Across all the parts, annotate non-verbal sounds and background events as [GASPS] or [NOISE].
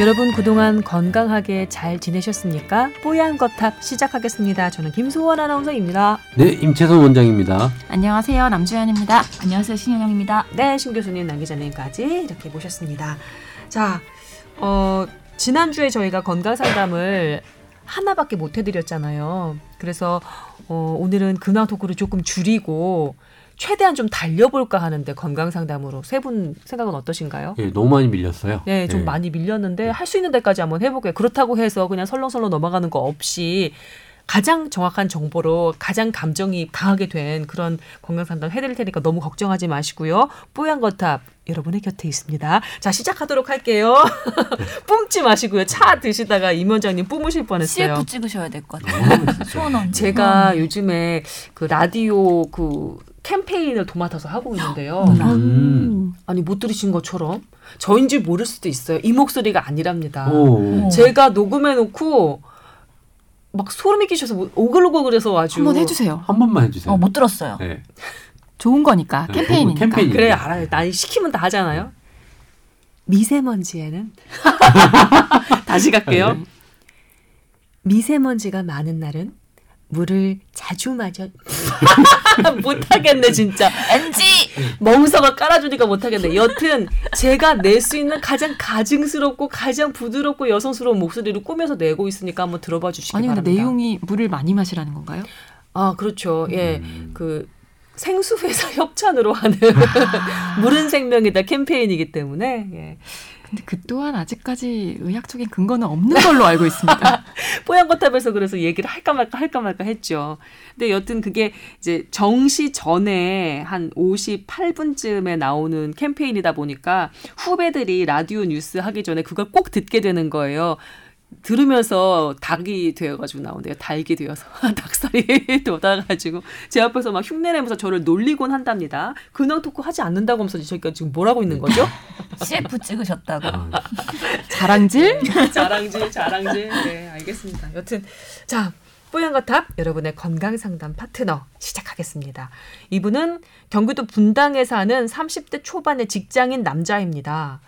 여러분 그동안 건강하게 잘 지내셨습니까? 뽀얀 거탑 시작하겠습니다. 저는 김소원 아나운서입니다. 네, 임채선 원장입니다. 안녕하세요. 남주현입니다. 안녕하세요. 신현영입니다. 네, 신 교수님, 남 기자님까지 이렇게 모셨습니다. 자, 어, 지난주에 저희가 건강 상담을 하나밖에 못 해드렸잖아요. 그래서 어, 오늘은 근황 토크를 조금 줄이고 최대한 좀 달려볼까 하는데 건강 상담으로 세 분 생각은 어떠신가요? 예, 너무 많이 밀렸어요. 네, 좀 예. 많이 밀렸는데 할 수 있는 데까지 한번 해볼게요. 그렇다고 해서 그냥 설렁설렁 넘어가는 거 없이 가장 정확한 정보로 가장 감정이 강하게 된 그런 건강 상담 해드릴 테니까 너무 걱정하지 마시고요. 뽀얀 거탑 여러분의 곁에 있습니다. 자 시작하도록 할게요. [LAUGHS] 뿜지 마시고요. 차 드시다가 임 원장님 뿜으실 뻔했어요. CF 찍으셔야 될 것 같아요. 소원 제가 요즘에 그 라디오 그 캠페인을 도맡아서 하고 있는데요. 음. 아니 못 들으신 것처럼 저인지 모를 수도 있어요. 이 목소리가 아니랍니다. 오. 제가 녹음해 놓고 막 소름이 끼쳐서 뭐 오글오글해서 아주 한번 해주세요. 한 번만 해주세요. 어, 못 들었어요. 네. 좋은 거니까 네, 캠페인이니까. 캠페인이니까. 그래 알아요. 나 시키면 다 하잖아요. 미세먼지에는 [LAUGHS] 다시 갈게요. 네. 미세먼지가 많은 날은 물을 자주 마셔 [LAUGHS] [LAUGHS] 못하겠네 진짜 NG! 멍석을 깔아주니까 못하겠네 여튼 제가 낼 수 있는 가장 가증스럽고 가장 부드럽고 여성스러운 목소리를 꾸며서 내고 있으니까 한번 들어봐 주시기 아니 근데 바랍니다 내용이 물을 많이 마시라는 건가요? 아 그렇죠 예 음. 그 생수회사 [LAUGHS] 협찬으로 하는 [LAUGHS] 물은 생명이다 캠페인이기 때문에 예. 근데 그 또한 아직까지 의학적인 근거는 없는 걸로 알고 있습니다. [LAUGHS] 뽀얀거탑에서 그래서 얘기를 할까 말까 할까 말까 했죠. 근데 여튼 그게 이제 정시 전에 한 58분쯤에 나오는 캠페인이다 보니까 후배들이 라디오 뉴스 하기 전에 그걸 꼭 듣게 되는 거예요. 들으면서 닭이 되어가지고 나온대요. 닭이 되어서 [LAUGHS] 닭살이 [LAUGHS] 돋아가지고 제 앞에서 막 흉내내면서 저를 놀리곤 한답니다. 근황 토크 하지 않는다고 하면서 저희가 지금 뭐라고 있는 거죠? [LAUGHS] CF 찍으셨다고. 아, 자랑질? 자랑질, 자랑질. 네, 알겠습니다. 여튼 자, 뽀얀거 탑 여러분의 건강 상담 파트너 시작하겠습니다. 이분은 경기도 분당에 사는 30대 초반의 직장인 남자입니다.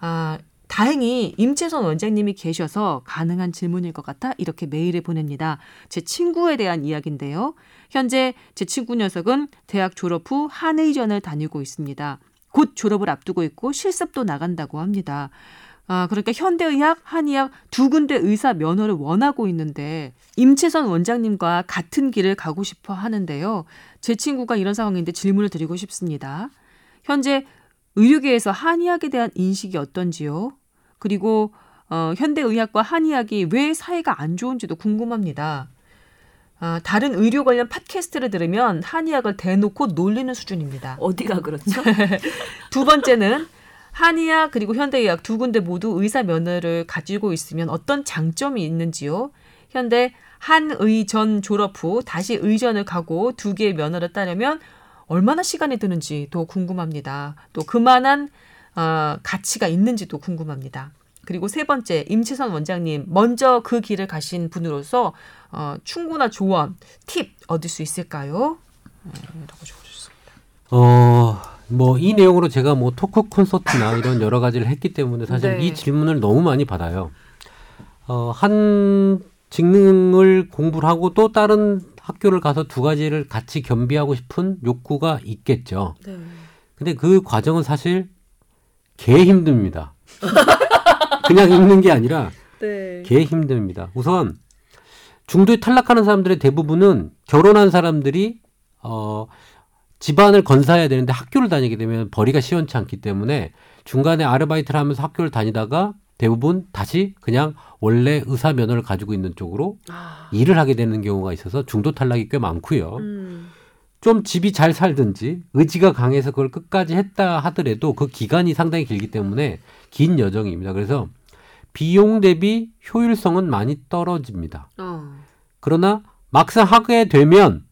아, 다행히 임채선 원장님이 계셔서 가능한 질문일 것 같아 이렇게 메일을 보냅니다. 제 친구에 대한 이야기인데요. 현재 제 친구 녀석은 대학 졸업 후 한의전을 다니고 있습니다. 곧 졸업을 앞두고 있고 실습도 나간다고 합니다. 아, 그러니까 현대의학, 한의학 두 군데 의사 면허를 원하고 있는데 임채선 원장님과 같은 길을 가고 싶어 하는데요. 제 친구가 이런 상황인데 질문을 드리고 싶습니다. 현재 의료계에서 한의학에 대한 인식이 어떤지요? 그리고 어, 현대의학과 한의학이 왜 사이가 안 좋은지도 궁금합니다. 아, 다른 의료 관련 팟캐스트를 들으면 한의학을 대놓고 놀리는 수준입니다. 어디가 그렇죠? [LAUGHS] 두 번째는 한의학 그리고 현대의학 두 군데 모두 의사 면허를 가지고 있으면 어떤 장점이 있는지요? 현대 한의전 졸업 후 다시 의전을 가고 두 개의 면허를 따려면 얼마나 시간이 드는지도 궁금합니다. 또 그만한 어, 가치가 있는지도 궁금합니다. 그리고 세 번째 임채선 원장님 먼저 그 길을 가신 분으로서 어, 충고나 조언, 팁 얻을 수 있을까요? 네, 라고 적어주셨습니다. 어, 뭐 이 내용으로 제가 뭐 토크 콘서트나 이런 여러 가지를 했기 때문에 사실 네. 이 질문을 너무 많이 받아요. 어, 한 직능을 공부를 하고 또 다른 학교를 가서 두 가지를 같이 겸비하고 싶은 욕구가 있겠죠. 네. 근데 그 과정은 사실 개 힘듭니다. [LAUGHS] 그냥 읽는 게 아니라 네. 개 힘듭니다. 우선 중도에 탈락하는 사람들의 대부분은 결혼한 사람들이 어 집안을 건사해야 되는데 학교를 다니게 되면 벌이가 시원치 않기 때문에 중간에 아르바이트를 하면서 학교를 다니다가 대부분 다시 그냥 원래 의사 면허를 가지고 있는 쪽으로 아, 일을 하게 되는 경우가 있어서 중도 탈락이 꽤 많고요. 음. 좀 집이 잘 살든지 의지가 강해서 그걸 끝까지 했다 하더라도 그 기간이 상당히 길기 때문에 긴 여정입니다. 그래서 비용 대비 효율성은 많이 떨어집니다. 어. 그러나 막상 하게 되면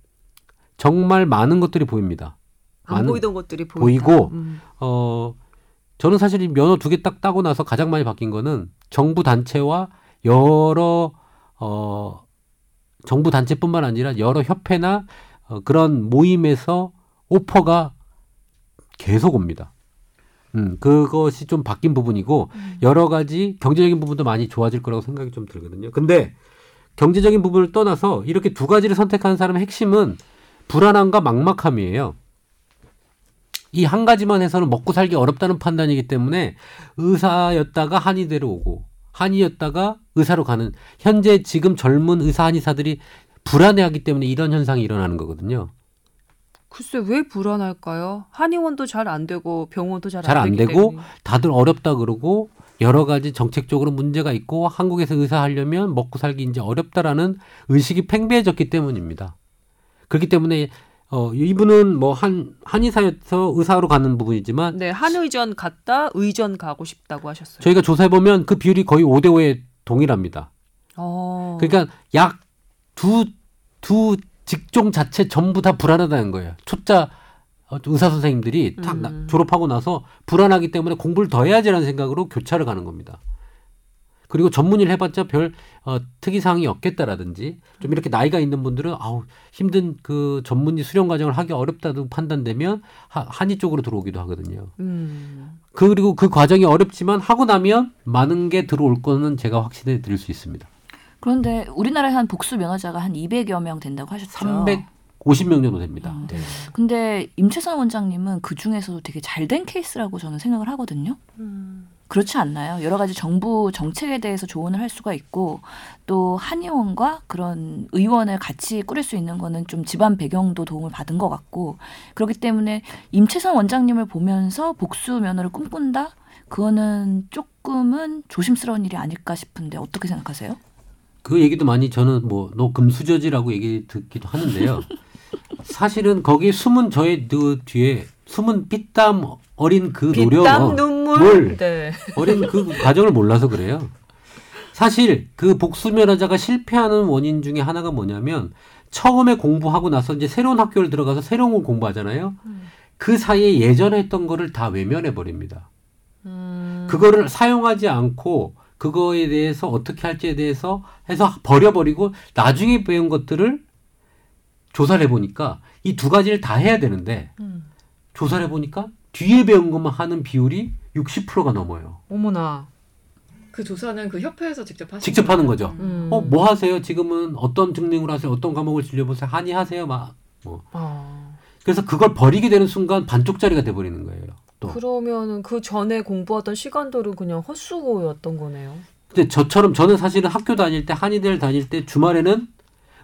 정말 많은 것들이 보입니다. 안 많은- 보이던 것들이 보인다. 보이고, 음. 어, 저는 사실 이 면허 두 개 딱 따고 나서 가장 많이 바뀐 거는 정부 단체와 여러, 어, 정부 단체뿐만 아니라 여러 협회나 어, 그런 모임에서 오퍼가 계속 옵니다. 음, 그것이 좀 바뀐 부분이고 음. 여러 가지 경제적인 부분도 많이 좋아질 거라고 생각이 좀 들거든요. 근데 경제적인 부분을 떠나서 이렇게 두 가지를 선택하는 사람의 핵심은 불안함과 막막함이에요. 이 한 가지만 해서는 먹고 살기 어렵다는 판단이기 때문에 의사였다가 한의대로 오고 한의였다가 의사로 가는 현재 지금 젊은 의사 한의사들이 불안해하기 때문에 이런 현상이 일어나는 거거든요. 글쎄 왜 불안할까요? 한의원도 잘 안 되고 병원도 잘 안 되고 때문에. 다들 어렵다 그러고 여러 가지 정책적으로 문제가 있고 한국에서 의사 하려면 먹고 살기 이제 어렵다라는 의식이 팽배해졌기 때문입니다. 그렇기 때문에 어 이분은 뭐 한 한의사여서 의사로 가는 부분이지만 네 한의전 갔다 의전 가고 싶다고 하셨어요. 저희가 조사해 보면 그 비율이 거의 5대 5에 동일합니다. 어. 그러니까 약 두 두 직종 자체 전부 다 불안하다는 거예요. 초짜 어, 의사 선생님들이 딱 나- 음. 졸업하고 나서 불안하기 때문에 공부를 더 해야지라는 생각으로 교차를 가는 겁니다. 그리고 전문의를 해봤자 별 어, 특이사항이 없겠다라든지 좀 이렇게 나이가 있는 분들은 아우 힘든 그 전문의 수련 과정을 하기 어렵다도 판단되면 하, 한의 쪽으로 들어오기도 하거든요. 음. 그리고 그 과정이 어렵지만 하고 나면 많은 게 들어올 거는 제가 확신해 드릴 수 있습니다. 그런데 우리나라에 한 복수 면허자가 한 200여 명 된다고 하셨죠. 350명 정도 됩니다. 음. 네. 근데 임채선 원장님은 그 중에서도 되게 잘 된 케이스라고 저는 생각을 하거든요. 음. 그렇지 않나요? 여러 가지 정부 정책에 대해서 조언을 할 수가 있고 또 한의원과 그런 의원을 같이 꾸릴 수 있는 거는 좀 집안 배경도 도움을 받은 것 같고 그렇기 때문에 임채선 원장님을 보면서 복수 면허를 꿈꾼다? 그거는 조금은 조심스러운 일이 아닐까 싶은데 어떻게 생각하세요? 그 얘기도 많이 저는 뭐 너 금수저지라고 얘기 듣기도 하는데요. 사실은 거기 숨은 저의 그 뒤에 숨은 피땀 어린 그 노력, 물. 물. 네. 어린 그 과정을 몰라서 그래요. 사실 그 복수면허자가 실패하는 원인 중에 하나가 뭐냐면 처음에 공부하고 나서 이제 새로운 학교를 들어가서 새로운 걸 공부하잖아요. 그 사이에 예전에 했던 거를 다 외면해 버립니다. 음. 그거를 사용하지 않고 그거에 대해서 어떻게 할지에 대해서 해서 버려버리고 나중에 배운 것들을 조사를 해보니까 이 두 가지를 다 해야 되는데 음. 조사를 해보니까 뒤에 배운 것만 하는 비율이 60%가 넘어요. 어머나. 그 조사는 그 협회에서 직접 하신 직접 하는 거죠. 음. 어, 뭐 하세요? 지금은 어떤 증능으로 하세요? 어떤 과목을 진료보세요? 한의 하세요? 막. 뭐. 어. 그래서 그걸 버리게 되는 순간 반쪽짜리가 돼버리는 거예요. 또. 그러면은 그 전에 공부하던 시간들은 그냥 헛수고였던 거네요. 근데 저처럼 저는 사실은 학교 다닐 때 한의대를 다닐 때 주말에는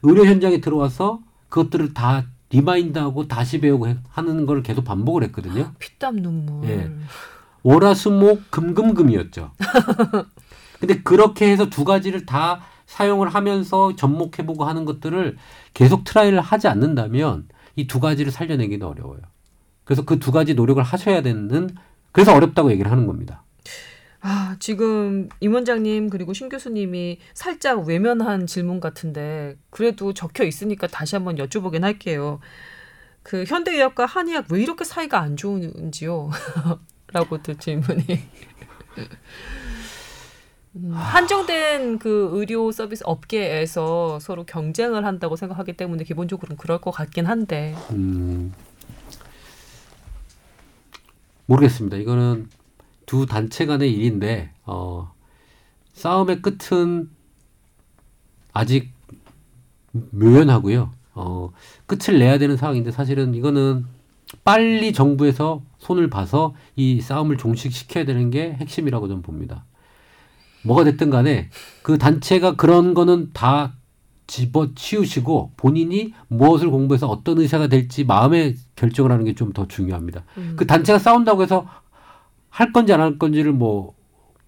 의료 현장에 들어와서 그것들을 다 remind하고 다시 배우고 해- 하는 걸 계속 반복을 했거든요. 피땀 눈물. 예. 월화수목 금금금이었죠. [LAUGHS] 근데 그렇게 해서 두 가지를 다 사용을 하면서 접목해보고 하는 것들을 계속 try를 하지 않는다면 이 두 가지를 살려내기는 어려워요. 그래서 그 두 가지 노력을 하셔야 되는 그래서 어렵다고 얘기를 하는 겁니다. 아, 지금 임 원장님 그리고 신 교수님이 살짝 외면한 질문 같은데 그래도 적혀 있으니까 다시 한번 여쭤보긴 할게요. 그 현대의학과 한의학 왜 이렇게 사이가 안 좋은지요? [LAUGHS] 라고도 질문이. [LAUGHS] 음, 한정된 그 의료 서비스 업계에서 서로 경쟁을 한다고 생각하기 때문에 기본적으로는 그럴 것 같긴 한데. 음, 모르겠습니다. 이거는 두 단체 간의 일인데 어, 싸움의 끝은 아직 묘연하고요. 어, 끝을 내야 되는 상황인데 사실은 이거는 빨리 정부에서 손을 봐서 이 싸움을 종식시켜야 되는 게 핵심이라고 저는 봅니다. 뭐가 됐든 간에 그 단체가 그런 거는 다 집어치우시고 본인이 무엇을 공부해서 어떤 의사가 될지 마음의 결정을 하는 게 좀 더 중요합니다. 음. 그 단체가 싸운다고 해서 할 건지 안 할 건지를 뭐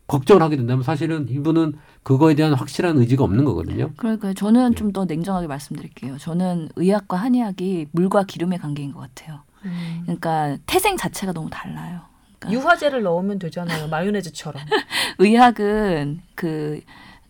걱정을 하게 된다면 사실은 이분은 그거에 대한 확실한 의지가 없는 거거든요. 그러니까 저는 네. 좀더 냉정하게 말씀드릴게요. 저는 의학과 한의학이 물과 기름의 관계인 것 같아요. 음. 그러니까 태생 자체가 너무 달라요. 그러니까 유화제를 넣으면 되잖아요. 마요네즈처럼. [LAUGHS] 의학은 그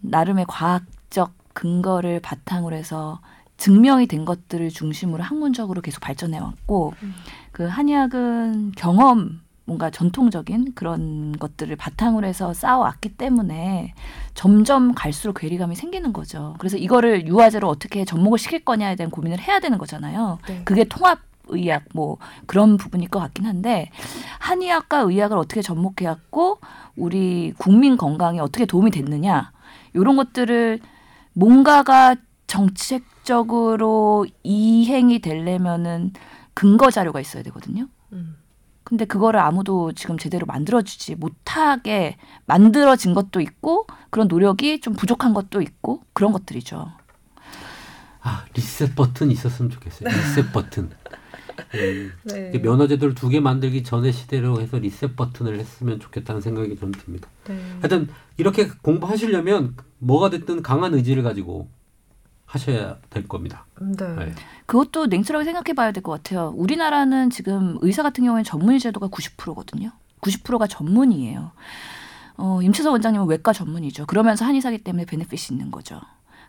나름의 과학적 근거를 바탕으로 해서 증명이 된 것들을 중심으로 학문적으로 계속 발전해 왔고 음. 그 한의학은 경험 뭔가 전통적인 그런 것들을 바탕으로 해서 쌓아왔기 때문에 점점 갈수록 괴리감이 생기는 거죠. 그래서 이거를 유화제로 어떻게 접목을 시킬 거냐에 대한 고민을 해야 되는 거잖아요. 네. 그게 통합 의학 뭐 그런 부분일 것 같긴 한데 한의학과 의학을 어떻게 접목해왔고 우리 국민 건강에 어떻게 도움이 됐느냐 이런 것들을 뭔가가 정책적으로 이행이 되려면은 근거 자료가 있어야 되거든요. 음. 근데 그거를 아무도 지금 제대로 만들어주지 못하게 만들어진 것도 있고 그런 노력이 좀 부족한 것도 있고 그런 것들이죠. 아 리셋 버튼 있었으면 좋겠어요. 리셋 버튼. [LAUGHS] 음, 네. 이게 면허 제도를 두 개 만들기 전에 시대로 해서 리셋 버튼을 했으면 좋겠다는 생각이 좀 듭니다. 네. 하여튼 이렇게 공부하시려면 뭐가 됐든 강한 의지를 가지고 하셔야 될 겁니다. 네. 네. 그것도 냉철하게 생각해 봐야 될 것 같아요. 우리나라는 지금 의사 같은 경우에는 전문의 제도가 90%거든요. 90%가 전문이에요. 어, 임채서 원장님은 외과 전문이죠. 그러면서 한의사기 때문에 베네핏이 있는 거죠.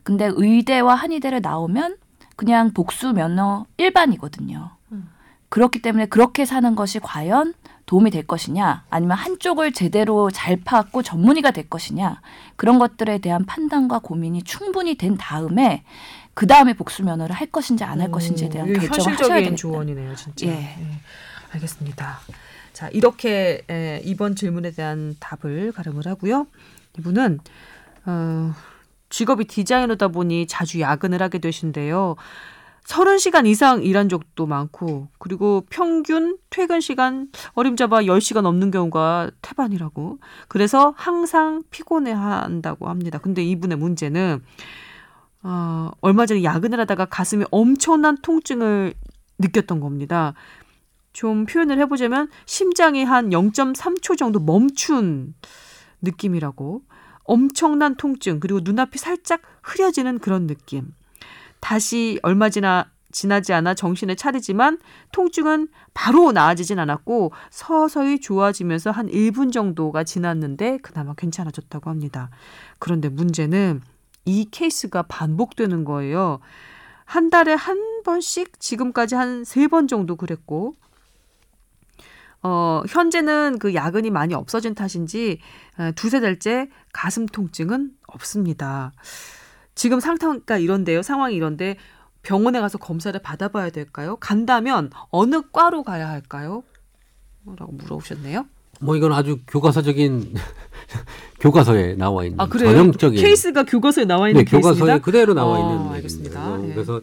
근데 의대와 한의대를 나오면 그냥 복수 면허 일반이거든요. 음. 그렇기 때문에 그렇게 사는 것이 과연 도움이 될 것이냐, 아니면 한쪽을 제대로 잘 파악고 전문의가 될 것이냐, 그런 것들에 대한 판단과 고민이 충분히 된 다음에 그 다음에 복수 면허를 할 것인지 안 할 것인지에 대한 결정을 하셔야 되겠다. 조언이네요, 진짜. 예. 네, 알겠습니다. 자, 이렇게 에, 이번 질문에 대한 답을 가름을 하고요. 이분은 어, 직업이 디자이너다 보니 자주 야근을 하게 되신데요. 30시간 이상 일한 적도 많고 그리고 평균 퇴근 시간 어림잡아 10시간 넘는 경우가 태반이라고. 그래서 항상 피곤해 한다고 합니다. 근데 이분의 문제는 어, 얼마 전에 야근을 하다가 가슴에 엄청난 통증을 느꼈던 겁니다. 좀 표현을 해보자면 심장이 한 0.3초 정도 멈춘 느낌이라고 엄청난 통증 그리고 눈앞이 살짝 흐려지는 그런 느낌. 다시 얼마 지나 지나지 않아 정신을 차리지만 통증은 바로 나아지진 않았고 서서히 좋아지면서 한 1분 정도가 지났는데 그나마 괜찮아졌다고 합니다. 그런데 문제는 이 케이스가 반복되는 거예요. 한 달에 한 번씩 지금까지 한 세 번 정도 그랬고 어, 현재는 그 야근이 많이 없어진 탓인지 어, 두세 달째 가슴 통증은 없습니다. 지금 상태가 이런데요. 상황이 이런데 병원에 가서 검사를 받아봐야 될까요? 간다면 어느 과로 가야 할까요? 라고 물어보셨네요. 뭐 이건 아주 교과서적인 [LAUGHS] 교과서에 나와 있는 아 그래요? 전형적인 케이스가 교과서에 나와 있는 네, 교과서에 케이스입니다. 그대로 나와 어, 있는 알겠습니다. 얘기입니다. 예. 그래서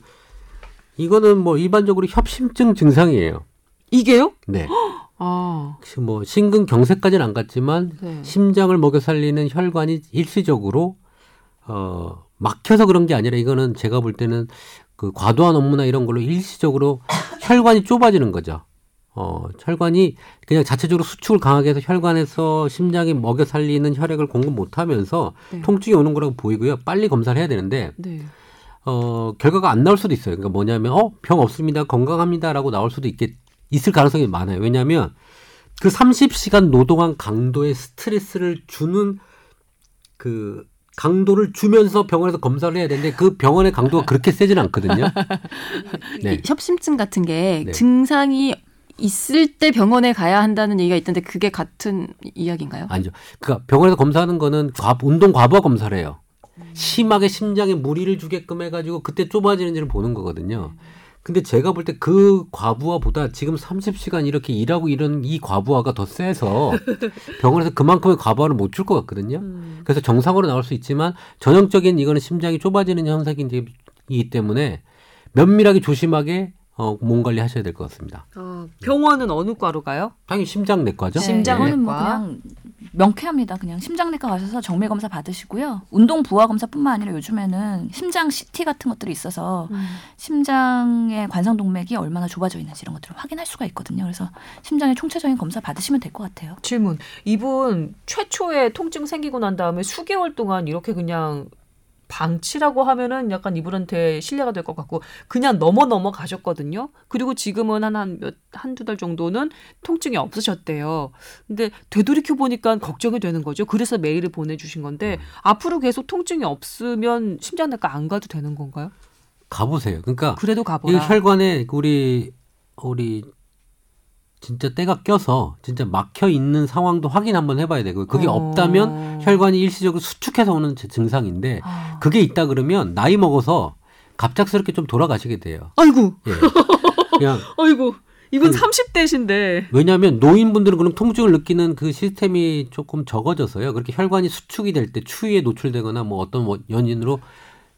이거는 뭐 일반적으로 협심증 증상이에요. 이게요? 네. [GASPS] 아, 뭐 심근경색까지는 안 갔지만 네. 심장을 먹여 살리는 혈관이 일시적으로 어 막혀서 그런 게 아니라 이거는 제가 볼 때는 그 과도한 업무나 이런 걸로 일시적으로 혈관이 좁아지는 거죠. 어 혈관이 그냥 자체적으로 수축을 강하게 해서 혈관에서 심장이 먹여 살리는 혈액을 공급 못 하면서 네. 통증이 오는 거라고 보이고요. 빨리 검사를 해야 되는데 네. 어, 결과가 안 나올 수도 있어요. 그러니까 뭐냐면, 어, 병 없습니다. 건강합니다 라고 나올 수도 있겠, 있을 가능성이 많아요. 왜냐하면 그 30시간 노동한 강도의 스트레스를 주는 그 강도를 주면서 병원에서 검사를 해야 되는데 그 병원의 강도가 그렇게 세지는 않거든요. 네. 이 협심증 같은 게 네. 증상이 있을 때 병원에 가야 한다는 얘기가 있던데 그게 같은 이야기인가요? 아니죠. 그러니까 병원에서 검사하는 거는 과, 운동 과부하 검사를 해요. 심하게 심장에 무리를 주게끔 해가지고 그때 좁아지는지를 보는 거거든요. 근데 제가 볼 때 그 과부하보다 지금 30시간 이렇게 일하고 이런 이 과부하가 더 세서 [LAUGHS] 병원에서 그만큼의 과부하를 못 줄 것 같거든요. 음. 그래서 정상으로 나올 수 있지만 전형적인 이거는 심장이 좁아지는 현상이기 때문에 면밀하게 조심하게 어, 몸 관리 하셔야 될 것 같습니다. 어, 병원은 어느 과로 가요? 당연히 심장내과죠. 네. 심장내과. 이거는 뭐 그냥 명쾌합니다. 그냥 심장내과 가셔서 정밀 검사 받으시고요. 운동 부하 검사뿐만 아니라 요즘에는 심장 CT 같은 것들이 있어서 심장의 관상 동맥이 얼마나 좁아져 있는지 이런 것들을 확인할 수가 있거든요. 그래서 심장의 총체적인 검사 받으시면 될 것 같아요. 질문. 이분 최초에 통증 생기고 난 다음에 수개월 동안 이렇게 그냥 방치라고 하면은 약간 이분한테 신뢰가 될 것 같고 그냥 넘어 넘어 가셨거든요. 그리고 지금은 한한몇 한두 달 정도는 통증이 없으셨대요. 근데 되돌이켜 보니까 걱정이 되는 거죠. 그래서 메일을 보내 주신 건데 앞으로 계속 통증이 없으면 심장내과 안 가도 되는 건가요? 가보세요. 그러니까 그래도 이 가보라. 혈관에 우리 우리 진짜 때가 껴서 진짜 막혀 있는 상황도 확인 한번 해봐야 되고 그게 어. 없다면 혈관이 일시적으로 수축해서 오는 제- 증상인데 아. 그게 있다 그러면 나이 먹어서 갑작스럽게 좀 돌아가시게 돼요. 아이고. 예. [LAUGHS] 그냥 어이구 이분 그- 30대신데. 왜냐하면 노인분들은 그럼 통증을 느끼는 그 시스템이 조금 적어져서요. 그렇게 혈관이 수축이 될 때 추위에 노출되거나 뭐 어떤 뭐 연인으로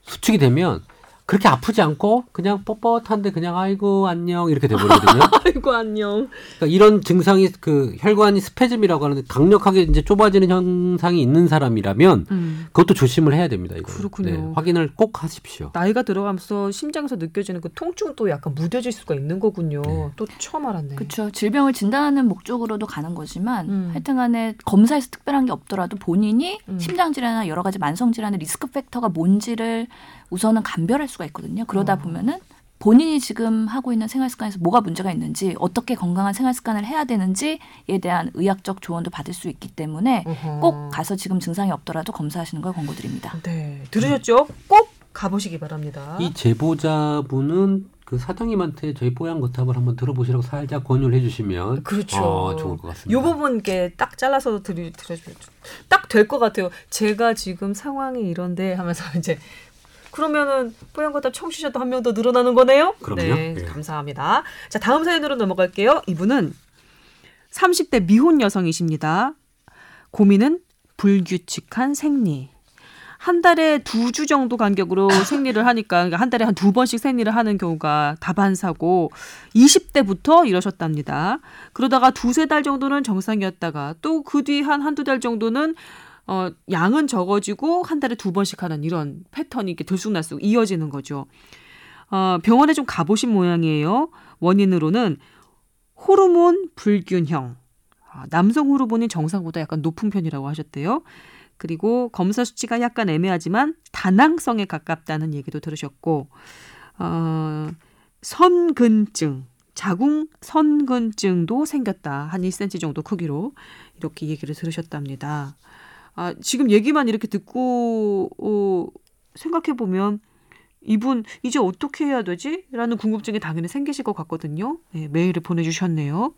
수축이 되면 그렇게 아프지 않고 그냥 뻣뻣한데 그냥 아이고 안녕 이렇게 돼버리거든요. [LAUGHS] 아이고 안녕. 그러니까 이런 증상이 그 혈관이 스페즘이라고 하는데 강력하게 이제 좁아지는 현상이 있는 사람이라면 음. 그것도 조심을 해야 됩니다. 이거 그렇군요. 확인을 꼭 하십시오. 나이가 들어가면서 심장에서 느껴지는 그 통증도 약간 무뎌질 수가 있는 거군요. 네. 또 처음 알았네. 그렇죠. 질병을 진단하는 목적으로도 가는 거지만 음. 하여튼간에 검사에서 특별한 게 없더라도 본인이 음. 심장 질환이나 여러 가지 만성 질환의 리스크 팩터가 뭔지를 우선은 감별할 수가 있거든요. 그러다 어. 보면은 본인이 지금 하고 있는 생활 습관에서 뭐가 문제가 있는지 어떻게 건강한 생활 습관을 해야 되는지에 대한 의학적 조언도 받을 수 있기 때문에 어허. 꼭 가서 지금 증상이 없더라도 검사하시는 걸 권고드립니다. 네 들으셨죠? 꼭 가보시기 바랍니다. 이 제보자분은 그 사장님한테 저희 뽀얀 거탑을 한번 들어보시라고 살짝 권유를 해주시면 그렇죠. 어, 좋을 것 같습니다. 요 부분께 딱 잘라서 드리, 드려주면 딱될 것 같아요. 제가 지금 상황이 이런데 하면서 [LAUGHS] 이제 그러면은 뽀얀거탑 청취자도 한 명 더 늘어나는 거네요. 그럼요. 네, 예. 감사합니다. 자 다음 사연으로 넘어갈게요. 이분은 30대 미혼 여성이십니다. 고민은 불규칙한 생리. 한 달에 두 주 정도 간격으로 [LAUGHS] 생리를 하니까 그러니까 한 달에 한 두 번씩 생리를 하는 경우가 다반사고 20대부터 이러셨답니다. 그러다가 두세 달 정도는 정상이었다가 또 그 뒤 한 한두 달 정도는 어, 양은 적어지고 한 달에 두 번씩 하는 이런 패턴이 이렇게 들쑥날쑥 이어지는 거죠. 어, 병원에 좀 가보신 모양이에요. 원인으로는 호르몬 불균형. 아, 남성 호르몬이 정상보다 약간 높은 편이라고 하셨대요. 그리고 검사 수치가 약간 애매하지만 다낭성에 가깝다는 얘기도 들으셨고, 어, 선근증, 자궁 선근증도 생겼다. 한 1cm 정도 크기로 이렇게 얘기를 들으셨답니다. 아, 지금 얘기만 이렇게 듣고 어, 생각해 보면 이분 이제 어떻게 해야 되지? 라는 궁금증이 당연히 생기실 것 같거든요. 네, 메일을 보내주셨네요.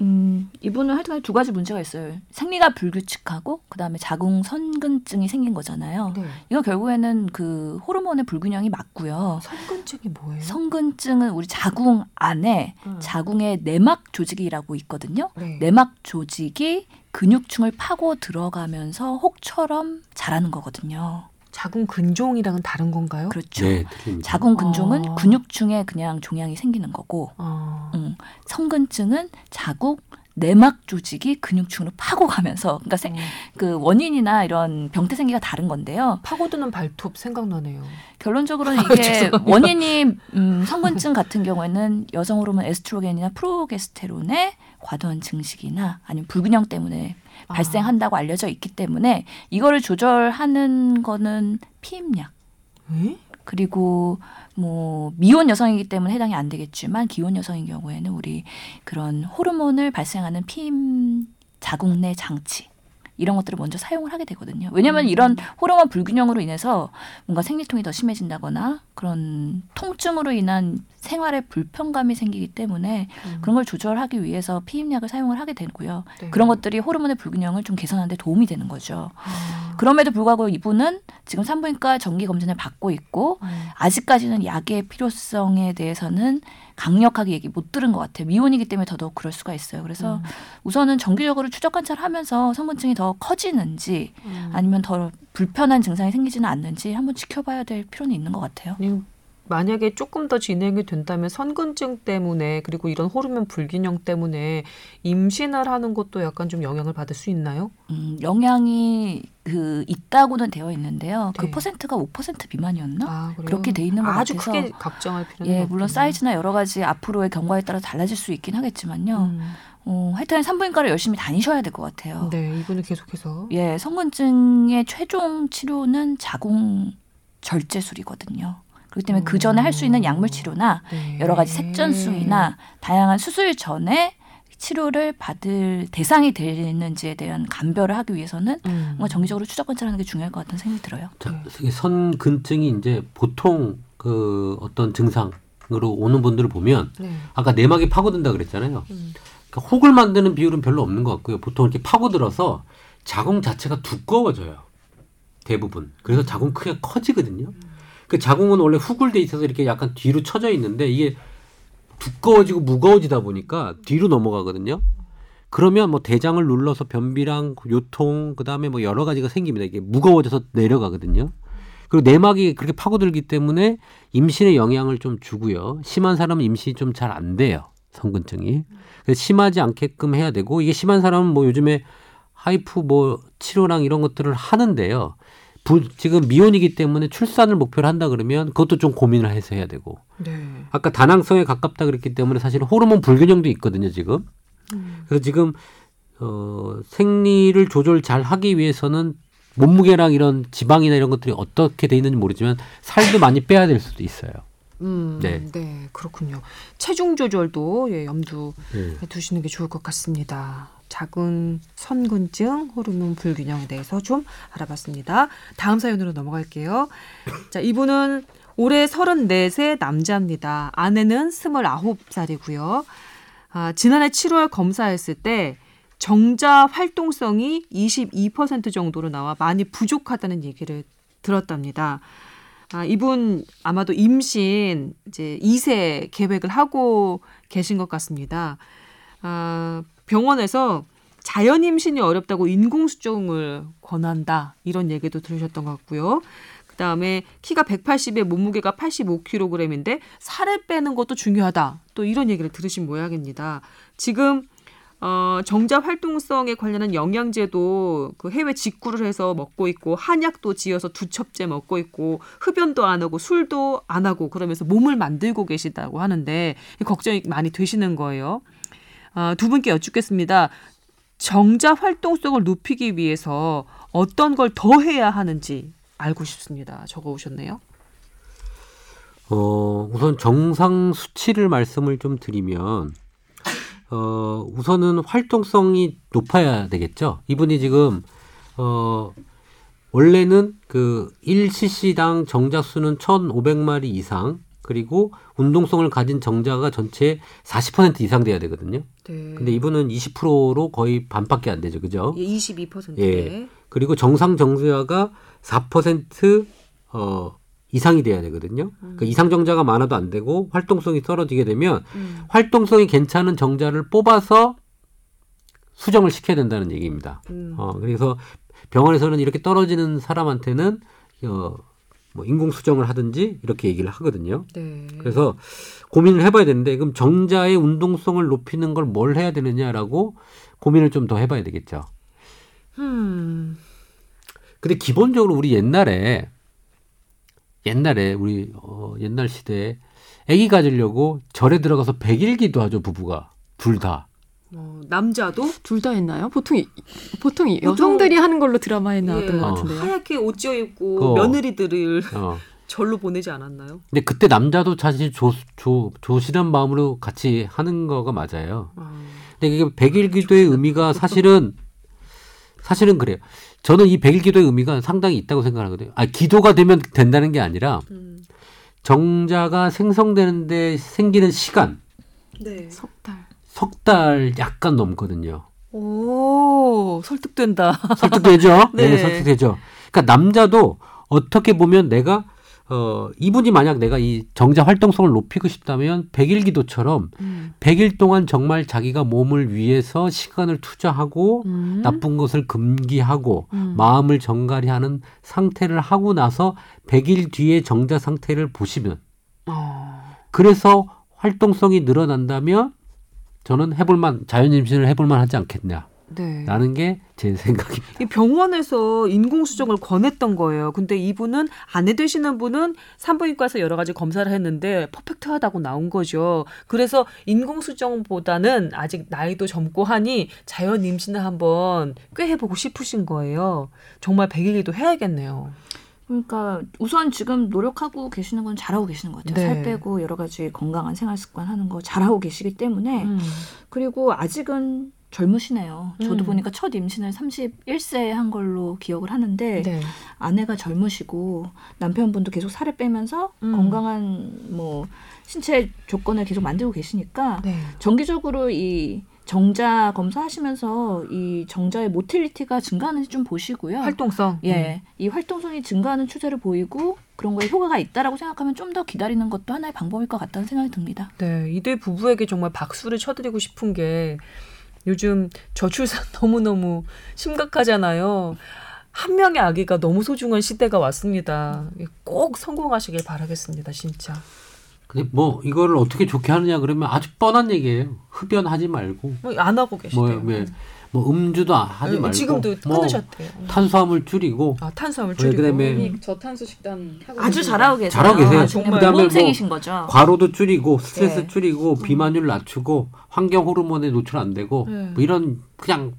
음, 이분은 하여튼 두 가지 문제가 있어요. 생리가 불규칙하고 그다음에 자궁 선근증이 생긴 거잖아요. 네. 이거 결국에는 그 호르몬의 불균형이 맞고요. 선근증이 뭐예요? 성근증은 우리 자궁 안에 음. 자궁에 내막 조직이라고 있거든요. 네. 내막 조직이 근육층을 파고 들어가면서 혹처럼 자라는 거거든요. 자궁 근종이랑은 다른 건가요? 그렇죠. 네, 틀립니다. 자궁 근종은 아. 근육층에 그냥 종양이 생기는 거고 어. 음, 성근증은 자궁 내막 조직이 근육층으로 파고 가면서 그러니까 생- 어. 그 원인이나 이런 병태 생기가 다른 건데요. 파고드는 발톱 생각나네요. 결론적으로는 [LAUGHS] 아, 이게. 원인이 음, 성근증 같은 경우에는 여성 호르몬 에스트로겐이나 프로게스테론의 과도한 증식이나 아니면 불균형 때문에 아. 발생한다고 알려져 있기 때문에 이거를 조절하는 거는 피임약 에? 그리고 뭐 미혼 여성이기 때문에 해당이 안 되겠지만 기혼 여성인 경우에는 우리 그런 호르몬을 발생하는 피임 자궁 내 장치 이런 것들을 먼저 사용을 하게 되거든요. 왜냐하면 음. 이런 호르몬 불균형으로 인해서 뭔가 생리통이 더 심해진다거나 그런 통증으로 인한 생활에 불편감이 생기기 때문에 음. 그런 걸 조절하기 위해서 피임약을 사용을 하게 되고요. 네. 그런 것들이 호르몬의 불균형을 좀 개선하는 데 도움이 되는 거죠. 아. 그럼에도 불구하고 이분은 지금 산부인과 정기 검진을 받고 있고 음. 아직까지는 약의 필요성에 대해서는 강력하게 얘기 못 들은 것 같아요. 미혼이기 때문에 더더욱 그럴 수가 있어요. 그래서 음. 우선은 정기적으로 추적 관찰하면서 성근증이 더 커지는지 음. 아니면 더 불편한 증상이 생기지는 않는지 한번 지켜봐야 될 필요는 있는 것 같아요. 아니, 만약에 조금 더 진행이 된다면 선근증 때문에 그리고 이런 호르몬 불균형 때문에 임신을 하는 것도 약간 좀 영향을 받을 수 있나요? 음, 영향이 그 있다고는 되어 있는데요. 그 네. 퍼센트가 5% 미만이었나? 아? 그렇게 돼 있는 것 아주 같아서 크게 걱정할 필요는 예, 없군요. 물론 사이즈나 여러 가지 앞으로의 경과에 따라 달라질 수 있긴 하겠지만요. 음. 어, 하여튼 산부인과를 열심히 다니셔야 될 것 같아요. 네, 이분은 계속해서 예, 성근증의 최종 치료는 자궁 절제술이거든요. 그렇기 때문에 그 전에 할 수 있는 약물 치료나 네. 여러 가지 색전수이나 다양한 수술 전에 치료를 받을 대상이 되는지에 대한 감별을 하기 위해서는 음. 뭔가 정기적으로 추적 관찰하는 게 중요할 것 같다는 생각이 들어요. 자, 선근증이 이제 보통 그 어떤 증상으로 오는 분들을 보면 네. 아까 내막이 파고든다 그랬잖아요. 음. 그러니까 혹을 만드는 비율은 별로 없는 것 같고요. 보통 이렇게 파고들어서 자궁 자체가 두꺼워져요. 대부분. 그래서 자궁 크기가 커지거든요. 그 자궁은 원래 후굴돼 있어서 이렇게 약간 뒤로 처져 있는데 이게 두꺼워지고 무거워지다 보니까 뒤로 넘어가거든요. 그러면 뭐 대장을 눌러서 변비랑 요통 그다음에 뭐 여러 가지가 생깁니다. 이게 무거워져서 내려가거든요. 그리고 내막이 그렇게 파고들기 때문에 임신에 영향을 좀 주고요. 심한 사람은 임신이 좀 잘 안 돼요. 성근증이. 그래서 심하지 않게끔 해야 되고 이게 심한 사람은 뭐 요즘에 하이프 뭐 치료랑 이런 것들을 하는데요. 부, 지금 미혼이기 때문에 출산을 목표로 한다 그러면 그것도 좀 고민을 해서 해야 되고 네. 아까 다낭성에 가깝다 그랬기 때문에 사실 호르몬 불균형도 있거든요 지금 그래서 지금 어, 생리를 조절 잘 하기 위해서는 몸무게랑 이런 지방이나 이런 것들이 어떻게 돼 있는지 모르지만 살도 많이 빼야 될 수도 있어요. 음, 네. 네. 그렇군요. 체중 조절도 예, 염두에 네. 두시는 게 좋을 것 같습니다. 작은 선근증, 호르몬 불균형에 대해서 좀 알아봤습니다. 다음 사연으로 넘어갈게요. 자, 이분은 올해 34세 남자입니다. 아내는 29살이고요. 아, 지난해 7월 검사했을 때 정자 활동성이 22% 정도로 나와 많이 부족하다는 얘기를 들었답니다. 아, 이분 아마도 임신 이제 2세 계획을 하고 계신 것 같습니다. 아, 병원에서 자연 임신이 어렵다고 인공수정을 권한다 이런 얘기도 들으셨던 것 같고요. 그다음에 키가 180에 몸무게가 85kg인데 살을 빼는 것도 중요하다. 또 이런 얘기를 들으신 모양입니다. 지금 어, 정자 활동성에 관련한 영양제도 그 해외 직구를 해서 먹고 있고 한약도 지어서 두 첩째 먹고 있고 흡연도 안 하고 술도 안 하고 그러면서 몸을 만들고 계시다고 하는데 걱정이 많이 되시는 거예요. 아, 두 분께 여쭙겠습니다. 정자 활동성을 높이기 위해서 어떤 걸 더 해야 하는지 알고 싶습니다. 적어 오셨네요. 어, 우선 정상 수치를 말씀을 좀 드리면 어, 우선은 활동성이 높아야 되겠죠. 이분이 지금 어, 원래는 그 1cc당 정자 수는 1,500마리 이상 그리고 운동성을 가진 정자가 전체 40% 이상 돼야 되거든요. 네. 근데 이분은 20%로 거의 반밖에 안 되죠. 그죠? 예, 22%에 예. 그리고 정상 정자가 4% 어, 이상이 돼야 되거든요. 그 이상 정자가 많아도 안 되고 활동성이 떨어지게 되면 음. 활동성이 괜찮은 정자를 뽑아서 수정을 시켜야 된다는 얘기입니다. 음. 어, 그래서 병원에서는 이렇게 떨어지는 사람한테는 어, 뭐 인공 수정을 하든지 이렇게 얘기를 하거든요. 네. 그래서 고민을 해봐야 되는데 그럼 정자의 운동성을 높이는 걸 뭘 해야 되느냐라고 고민을 좀 더 해봐야 되겠죠. 음. 근데 기본적으로 우리 옛날에 옛날에 우리 어, 옛날 시대에 아기 가지려고 절에 들어가서 백일기도 하죠 부부가 둘 다. 어, 남자도 둘 다 했나요? 보통 이- 보통 이 여성들이 하는 걸로 드라마에 나왔던 예. 것 어. 같은데요. 하얗게 옷 지어 입고 그거. 며느리들을 어. [LAUGHS] 절로 보내지 않았나요? 근데 그때 남자도 사실 조, 조, 조신한 마음으로 같이 하는 거가 맞아요. 아, 근데 이게 백일 기도의 의미가 사실은 사실은 그래요. 저는 이 백일 기도의 의미가 상당히 있다고 생각하거든요. 아 기도가 되면 된다는 게 아니라 음. 정자가 생성되는데 생기는 시간 네. 석 달. 석 달 약간 넘거든요. 오, 설득된다. [LAUGHS] 설득되죠? 네. 네. 설득되죠. 그러니까 남자도 어떻게 보면 내가 어 이분이 만약 내가 이 정자 활동성을 높이고 싶다면 백일 기도처럼 음. 100일 동안 정말 자기가 몸을 위해서 시간을 투자하고 음. 나쁜 것을 금기하고 음. 마음을 정갈히 하는 상태를 하고 나서 100일 뒤에 정자 상태를 보시면 어. 그래서 활동성이 늘어난다면 저는 해볼만 자연 임신을 해볼만 하지 않겠냐라는 네. 게제 생각입니다. 이 병원에서 인공수정을 권했던 거예요. 근데 이분은 아내 되시는 분은 산부인과에서 여러 가지 검사를 했는데 퍼펙트하다고 나온 거죠. 그래서 인공수정보다는 아직 나이도 젊고 하니 자연 임신을 한번 꽤 해보고 싶으신 거예요. 정말 백일기도 해야겠네요. 그러니까 우선 지금 노력하고 계시는 건 잘하고 계시는 것 같아요. 네. 살 빼고 여러 가지 건강한 생활 습관 하는 거 잘하고 계시기 때문에 음. 그리고 아직은 젊으시네요. 저도 음. 보니까 첫 임신을 31세에 한 걸로 기억을 하는데 네. 아내가 젊으시고 남편분도 계속 살을 빼면서 음. 건강한 뭐 신체 조건을 계속 만들고 계시니까 네. 정기적으로 이 정자 검사하시면서 이 정자의 모틸리티가 증가하는지 좀 보시고요. 활동성. 예, 이 활동성이 증가하는 추세를 보이고 그런 거에 효과가 있다라고 생각하면 좀 더 기다리는 것도 하나의 방법일 것 같다는 생각이 듭니다. 네, 이들 부부에게 정말 박수를 쳐드리고 싶은 게 요즘 저출산 [LAUGHS] 너무너무 심각하잖아요. 한 명의 아기가 너무 소중한 시대가 왔습니다. 꼭 성공하시길 바라겠습니다, 진짜. 근데 뭐 이거를 어떻게 좋게 하느냐 그러면 아주 뻔한 얘기예요. 흡연하지 말고 뭐 안 하고 뭐, 계시대요. 왜, 뭐 음주도 하지 네, 말고 지금도 뭐 끊으셨대요. 탄수화물 줄이고 아, 탄수화물 네, 줄이고. 그다음에 저탄수 식단 하고 아주. 잘하고 계세요. 잘하고 계세요. 아, 정말. 모범생이신 거죠. 과로도 줄이고 스트레스 네. 줄이고 비만율 낮추고 환경 호르몬에 노출 안 되고 네. 뭐 이런 그냥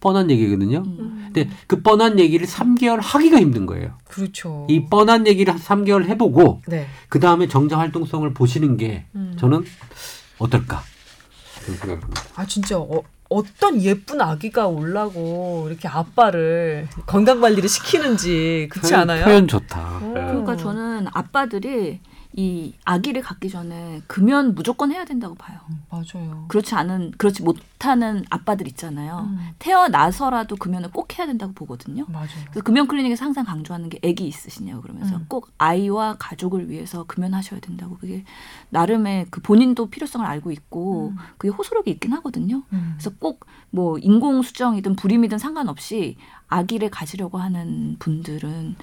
뻔한 얘기거든요. 음. 근데 그 뻔한 얘기를 3개월 하기가 힘든 거예요. 그렇죠. 이 뻔한 얘기를 한 3개월 해보고 네. 그 다음에 정자 활동성을 보시는 게 음. 저는 어떨까 그런 생각합니다. 아 진짜 어, 어떤 예쁜 아기가 올라고 이렇게 아빠를 건강 관리를 시키는지 그렇지 표현- 않아요? 표현 좋다. 음. 네. 그러니까 저는 아빠들이 이 아기를 갖기 전에 금연 무조건 해야 된다고 봐요. 맞아요. 그렇지 않은 그렇지 못하는 아빠들 있잖아요. 음. 태어나서라도 금연을 꼭 해야 된다고 보거든요. 맞아요. 그래서 금연 클리닉에서 항상 강조하는 게 아기 있으시냐고 그러면서 음. 꼭 아이와 가족을 위해서 금연하셔야 된다고 그게 나름의 그 본인도 필요성을 알고 있고 음. 그게 호소력이 있긴 하거든요. 음. 그래서 꼭 뭐 인공 수정이든 불임이든 상관없이 아기를 가지려고 하는 분들은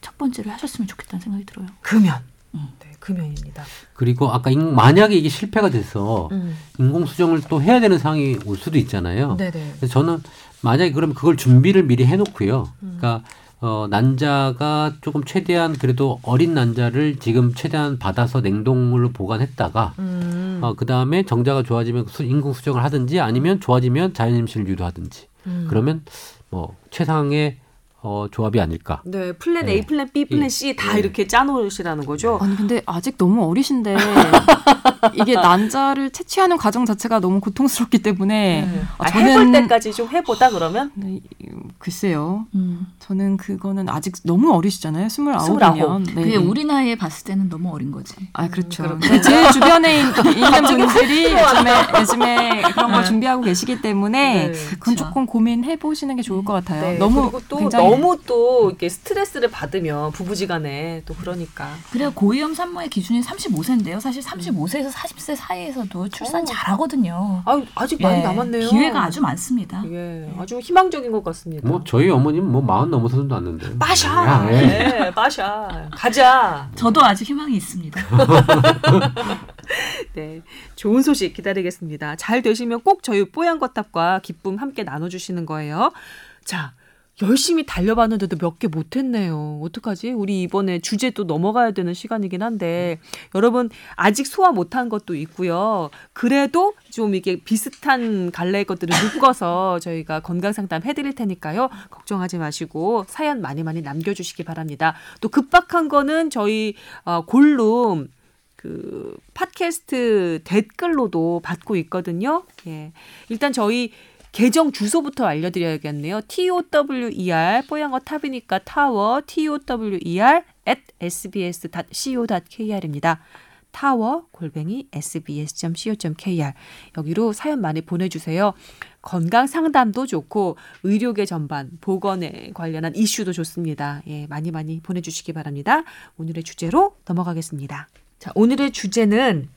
첫 번째를 하셨으면 좋겠다는 생각이 들어요. 금연. 음. 네, 금연입니다. 그리고 아까 인- 만약에 이게 실패가 돼서 음. 인공 수정을 또 해야 되는 상황이 올 수도 있잖아요. 네네. 그래서 저는 만약에 그러면 그걸 준비를 미리 해놓고요. 음. 그러니까 어, 난자가 조금 최대한 그래도 어린 난자를 지금 최대한 받아서 냉동물로 보관했다가 음. 어, 그 다음에 정자가 좋아지면 수, 인공 수정을 하든지 아니면 좋아지면 자연 임신을 유도하든지 음. 그러면 뭐 최상의 어, 조합이 아닐까. 네, 플랜 네. A, plan B, plan 예. C 다 네. 이렇게 짜놓으시라는 거죠. 아니 근데 아직 너무 어리신데 [LAUGHS] 이게 난자를 채취하는 과정 자체가 너무 고통스럽기 때문에 네. 아, 아, 저는- 해볼 때까지 좀 해보다 그러면 네, 글쎄요. 음. 저는 그거는 아직 너무 어리시잖아요. 스물아홉이면. 스물아홉. 네. 그게 우리 나이에 봤을 때는 너무 어린 거지. 아 그렇죠. 음, 제 주변에 있- [LAUGHS] 있는 분들이 요즘에 요즘에 그런 걸 준비하고 계시기 때문에 네, 그건 그렇죠. 조금 고민해 보시는 게 좋을 것 같아요. 네, 너무 굉장히 너무 또 이렇게 스트레스를 받으면 부부지간에 또 그러니까 그래야 고위험 산모의 기준이 35세인데요. 사실 35세에서 40세 사이에서도 출산 어. 잘하거든요. 아 아직 많이 예, 남았네요. 기회가 아주 많습니다. 예, 아주 희망적인 것 같습니다. 뭐 저희 어머님 뭐 마흔 넘어서도 않는데. 빠샤, 예. 네, 빠샤, 가자. 저도 아직 희망이 있습니다. [LAUGHS] 네, 좋은 소식 기다리겠습니다. 잘 되시면 꼭 저희 뽀얀 거탑과 기쁨 함께 나눠주시는 거예요. 자, 열심히 달려봤는데도 몇 개 못했네요. 어떡하지? 우리 이번에 주제 또 넘어가야 되는 시간이긴 한데 여러분 아직 소화 못한 것도 있고요. 그래도 좀 이게 비슷한 갈래의 것들을 묶어서 [LAUGHS] 저희가 건강 상담 해드릴 테니까요. 걱정하지 마시고 사연 많이 많이 남겨주시기 바랍니다. 또 급박한 거는 저희 어, 골룸 그 팟캐스트 댓글로도 받고 있거든요. 예. 일단 저희 계정 주소부터 알려드려야겠네요. TOWER 뽀얀 거 탑이니까 타워 TOWER at sbs.co.kr입니다. 타워 골뱅이 sbs.co.kr 여기로 사연 많이 보내주세요. 건강 상담도 좋고 의료계 전반 보건에 관련한 이슈도 좋습니다. 예, 많이 많이 보내주시기 바랍니다. 오늘의 주제로 넘어가겠습니다. 자, 오늘의 주제는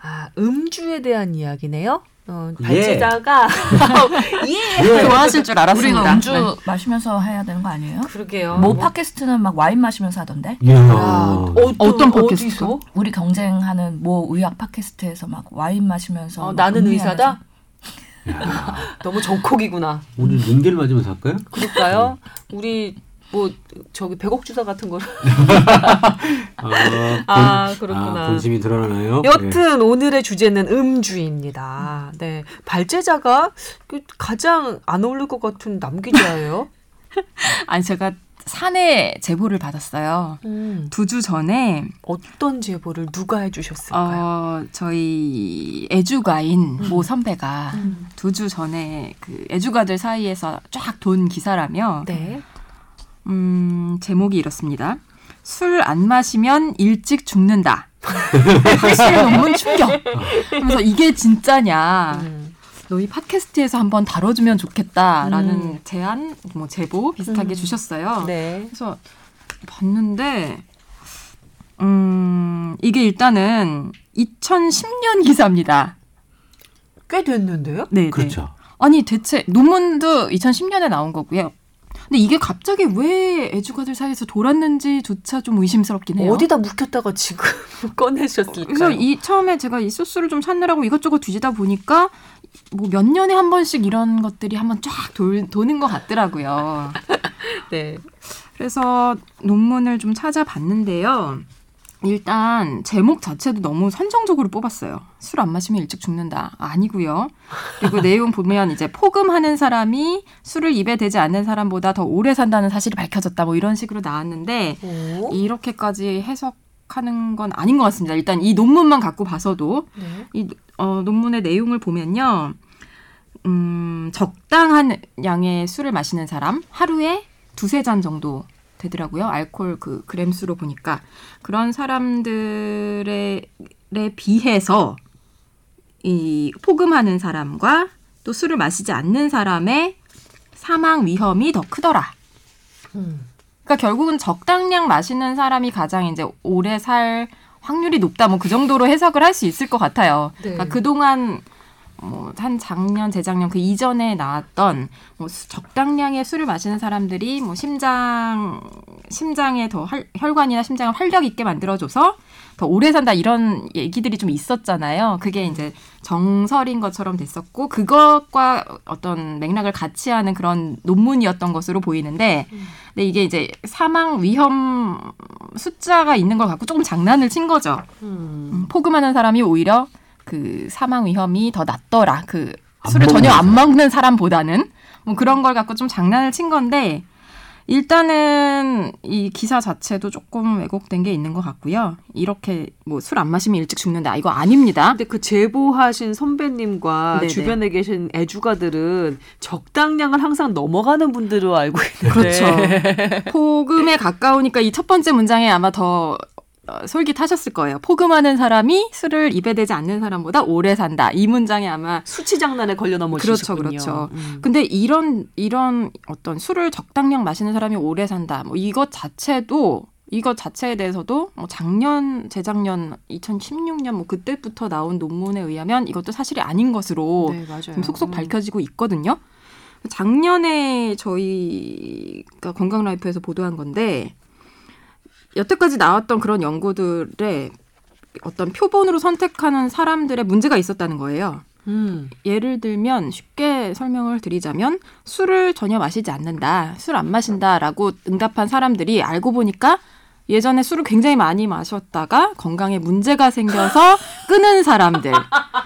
아, 음주에 대한 이야기네요. 어, 예. 발제자가 [LAUGHS] [LAUGHS] 예. 좋아하실 줄 알았습니다. 우리가 음주 네. 마시면서 해야 되는 거 아니에요? 그러게요. 모 팟캐스트는 막 와인 마시면서 하던데. 이야. 야, 어떤, 어떤 팟캐스트요? 어디서? 우리 경쟁하는 모 의학 팟캐스트에서 막 와인 마시면서 어, 막 나는. 의사다. [LAUGHS] 너무 정콕이구나. 오늘 눈길 맞으면서 할까요? 그럴까요? 우리 뭐 저기 백옥 주사 같은 거. 아, [LAUGHS] 아, 본- 그렇구나. 아, 본심이 드러나나요? 네. 여튼 오늘의 주제는 음주입니다. 네, 발제자가 그 가장 안 어울릴 것 같은 남기자예요. [LAUGHS] 아니 제가 산에 제보를 받았어요. 음, 두주 전에 어떤 제보를 누가 해주셨을까요? 어, 저희 애주가인 음. 모 선배가 음. 두주 전에 그 애주가들 사이에서 쫙 돈 기사라며 네. 음, 제목이 이렇습니다. 술 안 마시면 일찍 죽는다. 학술 논문 충격. 그래서 이게 진짜냐. 음. 너희 팟캐스트에서 한번 다뤄주면 좋겠다라는 음. 제안, 뭐 제보 비슷하게 음. 주셨어요. 네. 그래서 봤는데 음 이게 일단은 2010년 기사입니다. 꽤 됐는데요? 네, 네. 그렇죠. 아니 대체 논문도 2010년에 나온 거고요. 근데 이게 갑자기 왜 애주가들 사이에서 돌았는지조차 좀 의심스럽긴 해요. 어디다 묵혔다가 지금 [LAUGHS] 꺼내셨을까요? 그래서 이 처음에 제가 이 소스를 좀 찾느라고 이것저것 뒤지다 보니까 뭐 몇 년에 한 번씩 이런 것들이 한번 쫙 돌, 도는 것 같더라고요. [LAUGHS] 네. 그래서 논문을 좀 찾아봤는데요. 일단 제목 자체도 너무 선정적으로 뽑았어요. 술 안 마시면 일찍 죽는다. 아니고요. 그리고 [LAUGHS] 내용 보면 이제 포금하는 사람이 술을 입에 대지 않는 사람보다 더 오래 산다는 사실이 밝혀졌다. 뭐 이런 식으로 나왔는데 오. 이렇게까지 해석하는 건 아닌 것 같습니다. 일단 이 논문만 갖고 봐서도 네. 이 어, 논문의 내용을 보면요. 음, 적당한 양의 술을 마시는 사람 하루에 두세 잔 정도 되더라고요. 알코올 그 그램 수로 보니까 그런 사람들에 에 비해서 이 포금하는 사람과 또 술을 마시지 않는 사람의 사망 위험이 더 크더라. 음. 그러니까 결국은 적당량 마시는 사람이 가장 이제 오래 살 확률이 높다. 뭐 그 정도로 해석을 할 수 있을 것 같아요. 네. 그러니까 그동안 뭐 한 작년, 재작년 그 이전에 나왔던 뭐 수- 적당량의 술을 마시는 사람들이 뭐 심장 심장에 더 혈, 혈관이나 심장을 활력 있게 만들어줘서 더 오래 산다 이런 얘기들이 좀 있었잖아요. 그게 이제 정설인 것처럼 됐었고 그것과 어떤 맥락을 같이 하는 그런 논문이었던 것으로 보이는데 근데 이게 이제 사망 위험 숫자가 있는 걸 갖고 조금 장난을 친 거죠. 음. 음, 포금하는 사람이 오히려 그 사망 위험이 더 낮더라. 그안 술을 전혀 안. 먹는 사람보다는 뭐 그런 걸 갖고 좀 장난을 친 건데 일단은 이 기사 자체도 조금 왜곡된 게 있는 것 같고요. 이렇게 뭐 술 안 마시면 일찍 죽는다. 이거 아닙니다. 근데 그 제보하신 선배님과 네네. 주변에 계신 애주가들은 적당량을 항상 넘어가는 분들로 알고 있는데 그렇죠. [LAUGHS] 포금에 가까우니까 이 첫 번째 문장에 아마 더 어, 솔깃하셨을 거예요. 포금하는 사람이 술을 입에 대지 않는 사람보다 오래 산다. 이 문장에 아마 수치 장난에 걸려 넘어지셨군요. 그렇죠, 그렇죠. 음. 근데 이런 이런 어떤 술을 적당량 마시는 사람이 오래 산다. 뭐 이것 자체도 이것 자체에 대해서도 뭐 작년, 재작년 2016년 뭐 그때부터 나온 논문에 의하면 이것도 사실이 아닌 것으로 네. 지금 속속 음. 밝혀지고 있거든요. 작년에 저희가 건강 라이프에서 보도한 건데 여태까지 나왔던 그런 연구들의 어떤 표본으로 선택하는 사람들의 문제가 있었다는 거예요. 음. 예를 들면 쉽게 설명을 드리자면 술을 전혀 마시지 않는다, 술 안 마신다라고 응답한 사람들이 알고 보니까 예전에 술을 굉장히 많이 마셨다가 건강에 문제가 생겨서 [LAUGHS] 끊은 사람들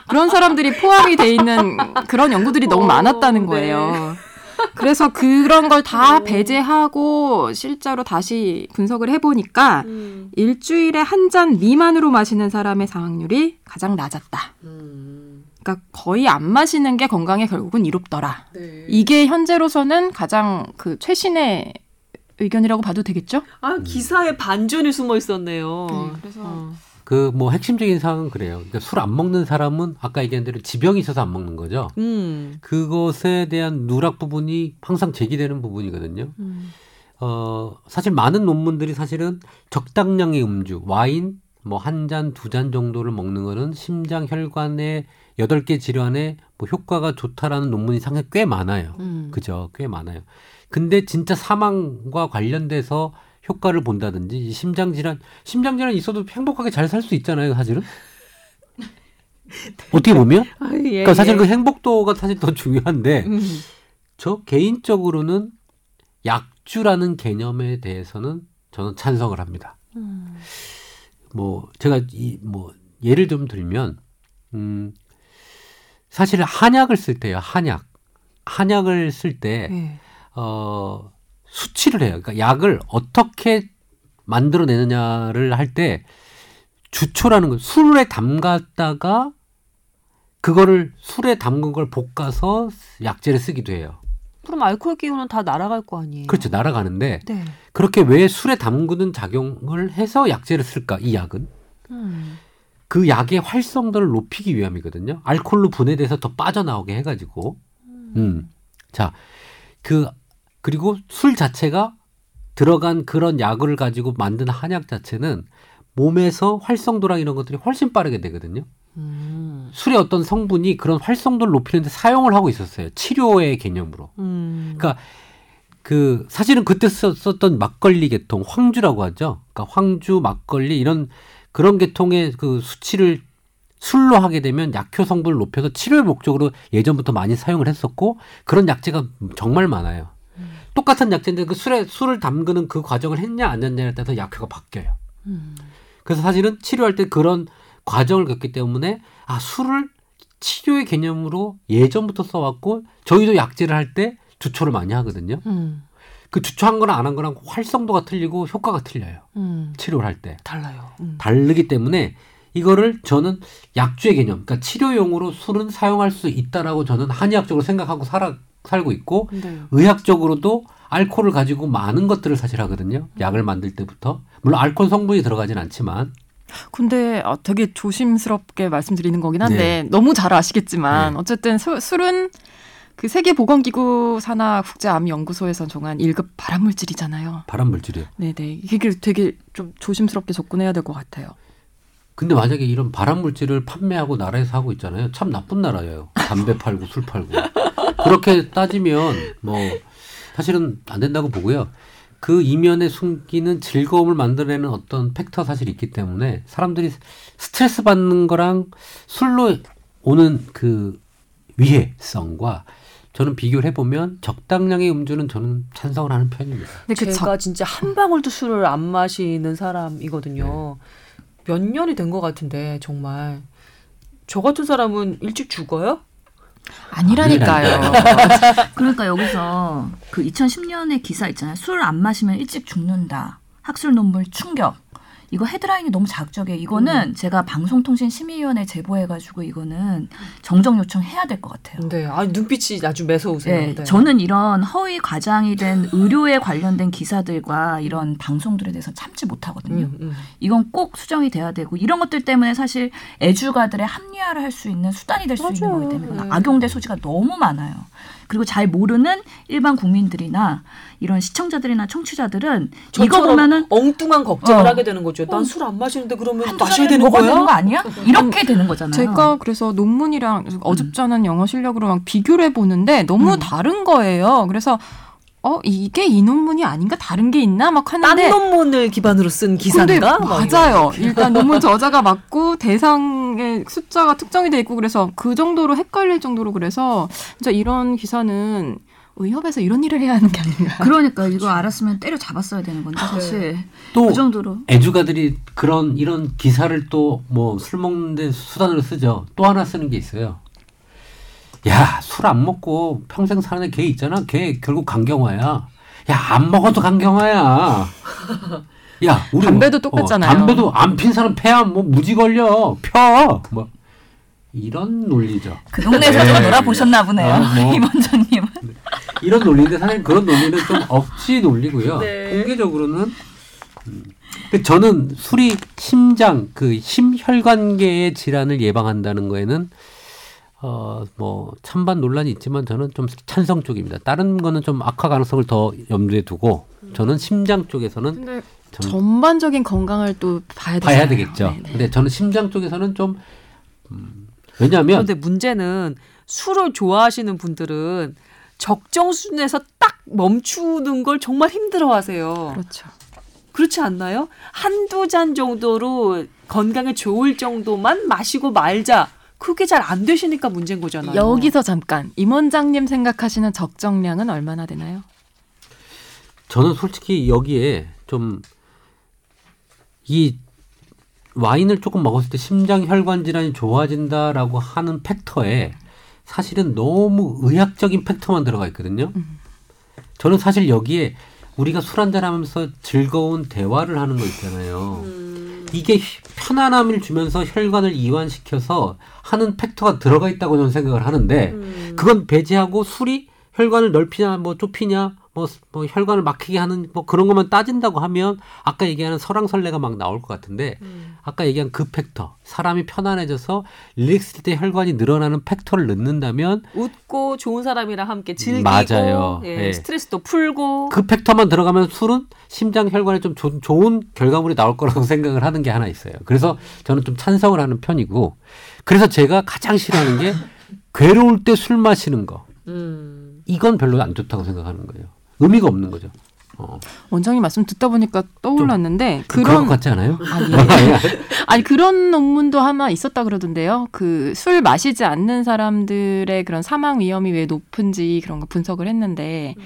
그런 사람들이 포함이 돼 있는 그런 연구들이 너무 오, 많았다는 네. 거예요. 그래서 그런 걸 다 배제하고 실제로 다시 분석을 해보니까 음. 일주일에 한 잔 미만으로 마시는 사람의 사망률이 가장 낮았다. 음. 그러니까 거의 안 마시는 게 건강에 결국은 이롭더라. 네. 이게 현재로서는 가장 그 최신의 의견이라고 봐도 되겠죠? 아 기사에 반전이 숨어 있었네요. 네, 그래서 어. 그 뭐 핵심적인 사항은 그래요. 그러니까 술 안 먹는 사람은 아까 얘기한 대로 지병이 있어서 안 먹는 거죠. 음. 그것에 대한 누락 부분이 항상 제기되는 부분이거든요. 음. 어, 사실 많은 논문들이 사실은 적당량의 음주, 와인 뭐 한 잔, 두 잔 정도를 먹는 거는 심장 혈관의 여덟 개 질환에 뭐 효과가 좋다라는 논문이 상당히 꽤 많아요. 음. 그죠? 꽤 많아요. 근데 진짜 사망과 관련돼서 효과를 본다든지 이 심장 질환, 심장 질환 있어도 행복하게 잘 살 수 있잖아요, 사실은. [LAUGHS] 어떻게 보면? 아, 예, 그러니까 사실 예. 그 행복도가 사실 더 중요한데 음. 저 개인적으로는 약주라는 개념에 대해서는 저는 찬성을 합니다. 음. 뭐 제가 이 뭐 예를 좀 들면 음 사실 한약을 쓸 때요 한약 한약을 쓸때 네. 어 수치를 해요. 그러니까 약을 어떻게 만들어내느냐를 할 때 주초라는 거 술에 담갔다가 그거를 술에 담근 걸 볶아서 약재를 쓰기도 해요. 그럼 알코올 기운은 다 날아갈 거 아니에요? 그렇죠. 날아가는데 네. 그렇게 왜 술에 담그는 작용을 해서 약재를 쓸까? 이 약은 음. 그 약의 활성도를 높이기 위함이거든요. 알코올로 분해돼서 더 빠져나오게 해가지고. 음. 자, 그, 그리고 술 자체가 들어간 그런 약을 가지고 만든 한약 자체는 몸에서 활성도랑 이런 것들이 훨씬 빠르게 되거든요. 음. 술의 어떤 성분이 그런 활성도를 높이는데 사용을 하고 있었어요. 치료의 개념으로. 음. 그러니까 그 사실은 그때 썼- 썼던 막걸리 계통 황주라고 하죠. 그러니까 황주, 막걸리 이런 그런 계통의 그 수치를 술로 하게 되면 약효 성분을 높여서 치료의 목적으로 예전부터 많이 사용을 했었고 그런 약재가 정말 많아요. 똑같은 약재인데 그 술에 술을 담그는 그 과정을 했냐 안 했냐에 따라서 약효가 바뀌어요. 음. 그래서 사실은 치료할 때 그런 과정을 겪기 때문에 아 술을 치료의 개념으로 예전부터 써왔고 저희도 약재를 할 때 주초를 많이 하거든요. 음. 그 주초한 거랑 안 한 거랑 활성도가 틀리고 효과가 틀려요. 음. 치료를 할 때. 달라요. 음. 다르기 때문에 이거를 저는 약주의 개념, 그러니까 치료용으로 술은 사용할 수 있다라고 저는 한의학적으로 생각하고 살아, 살고 있고 네. 의학적으로도 알코올을 가지고 많은 것들을 사실 하거든요. 약을 만들 때부터. 물론 알코올 성분이 들어가진 않지만 근데 아, 되게 조심스럽게 말씀드리는 거긴 한데 네. 너무 잘 아시겠지만 네. 어쨌든 수- 술은 그 세계 보건 기구 산하 국제 암 연구소에서 정한 1급 발암 물질이잖아요. 발암 물질이에요. 네 네. 이게 되게 좀 조심스럽게 접근해야 될 것 같아요. 근데 만약에 이런 발암 물질을 판매하고 나라에서 하고 있잖아요. 참 나쁜 나라예요. 담배 팔고 술 팔고. 그렇게 따지면 뭐 사실은 안 된다고 보고요. 그 이면에 숨기는 즐거움을 만들어내는 어떤 팩터 사실이 있기 때문에 사람들이 스트레스 받는 거랑 술로 오는 그 위해성과 저는 비교를 해보면 적당량의 음주는 저는 찬성을 하는 편입니다. 근데 그 제가 적- 진짜 한 방울도 술을 안 마시는 사람이거든요. 몇 년이 된 것 같은데 정말 저 같은 사람은 일찍 죽어요? 아니라니까요. [LAUGHS] 그러니까 여기서 그 2010년의 기사 있잖아요. 술 안 마시면 일찍 죽는다. 학술 논문 충격. 이거 헤드라인이 너무 자극적이에요. 이거는 제가 방송통신심의위원회 제보해가지고 이거는 정정 요청해야 될 것 같아요. 네. 아 눈빛이 아주 매서우세요. 네, 네. 저는 이런 허위 과장이 된 의료에 관련된 기사들과 이런 방송들에 대해서 참지 못하거든요. 음, 음. 이건 꼭 수정이 돼야 되고 이런 것들 때문에 사실 애주가들의 합리화를 할 수 있는 수단이 될 수 있는. 거기 때문에 네. 악용될 소지가 너무 많아요. 그리고 잘 모르는 일반 국민들이나 이런 시청자들이나 청취자들은 이거 보면은 엉뚱한 걱정을 어. 하게 되는 거죠. 난 술 안 마시는데 그러면 한두 마셔야 되는 거야? 되는 거 아니야? 이렇게 되는 거잖아요. 제가 그래서 논문이랑 어줍잖은 영어 실력으로 막 비교를 해 보는데 너무 음. 다른 거예요. 그래서 어 이게 이 논문이 아닌가 다른 게 있나 막딴 하는데 논문을 기반으로 쓴 기사인가? 맞아요. 일단 논문 [LAUGHS] 저자가 맞고 대상의 숫자가 특정이 돼 있고 그래서 그 정도로 헷갈릴 정도로 그래서 진짜 이런 기사는 의협에서 이런 일을 해야 하는 게 아닌가. 그러니까 이거 알았으면 때려 잡았어야 되는 건데 사실 또 그 정도로 애주가들이 그런 이런 기사를 또 뭐 술 먹는데 수단으로 쓰죠. 또 하나 쓰는 게 있어요. 야, 술 안 먹고 평생 사는 걔 있잖아. 걔 결국 강경화야. 야, 안 먹어도 강경화야. 야, 우리 담배도 뭐- 똑같잖아요. 어, 담배도 안 핀 사람 폐야 뭐 무지 걸려. 펴. 뭐 이런 논리죠. 그 동네에서 좀 네. 놀아보셨나 보네요. 아, 뭐. 임 원장님은. 이런 논리인데 사실 그런 논리는 좀 억지 논리고요. 네. 통계적으로는 음, 근데 저는 술이 심장 그 심혈관계의 질환을 예방한다는 거에는 어 뭐 찬반 논란이 있지만 저는 좀 찬성 쪽입니다. 다른 거는 좀 악화 가능성을 더 염두에 두고 저는 심장 쪽에서는 근데 좀 전반적인 건강을 또 봐야. 봐야 되겠죠. 네, 네. 근데 저는 심장 쪽에서는 좀 음, 왜냐하면 그런데 문제는 술을 좋아하시는 분들은 적정 수준에서 딱 멈추는 걸 정말 힘들어하세요. 그렇죠. 그렇지 않나요? 한두 잔 정도로 건강에 좋을 정도만 마시고 말자. 그게 잘 안 되시니까 문제인 거잖아요. 여기서 잠깐 임 원장님 생각하시는 적정량은 얼마나 되나요? 저는 솔직히 여기에 좀 이 와인을 조금 먹었을 때 심장 혈관 질환이 좋아진다라고 하는 팩터에 사실은 너무 의학적인 팩터만 들어가 있거든요. 저는 사실 여기에 우리가 술 한잔 하면서 즐거운 대화를 하는 거 있잖아요. 이게 편안함을 주면서 혈관을 이완시켜서 하는 팩터가 들어가 있다고 저는 생각을 하는데 그건 배제하고 술이 혈관을 넓히냐 뭐 좁히냐 뭐, 뭐 혈관을 막히게 하는 뭐 그런 것만 따진다고 하면 아까 얘기하는 설왕설래가 막 나올 것 같은데 음. 아까 얘기한 그 팩터 사람이 편안해져서 릴렉스일 때 혈관이 늘어나는 팩터를 넣는다면 웃고 좋은 사람이랑 함께 즐기고 맞아요. 예, 예. 스트레스도 풀고 그 팩터만 들어가면 술은 심장 혈관에 좀 조- 좋은 결과물이 나올 거라고 [LAUGHS] 생각을 하는 게 하나 있어요. 그래서 저는 좀 찬성을 하는 편이고 그래서 제가 가장 싫어하는 게 괴로울 때 술 마시는 거. 음. 이건 별로 안 좋다고 생각하는 거예요. 의미가 없는 거죠. 어. 원장님 말씀 듣다 보니까 떠올랐는데 그런 같지 않아요? [LAUGHS] 아니, 아니 그런 논문도 하나 있었다 그러던데요. 그 술 마시지 않는 사람들의 그런 사망 위험이 왜 높은지 그런 거 분석을 했는데 음.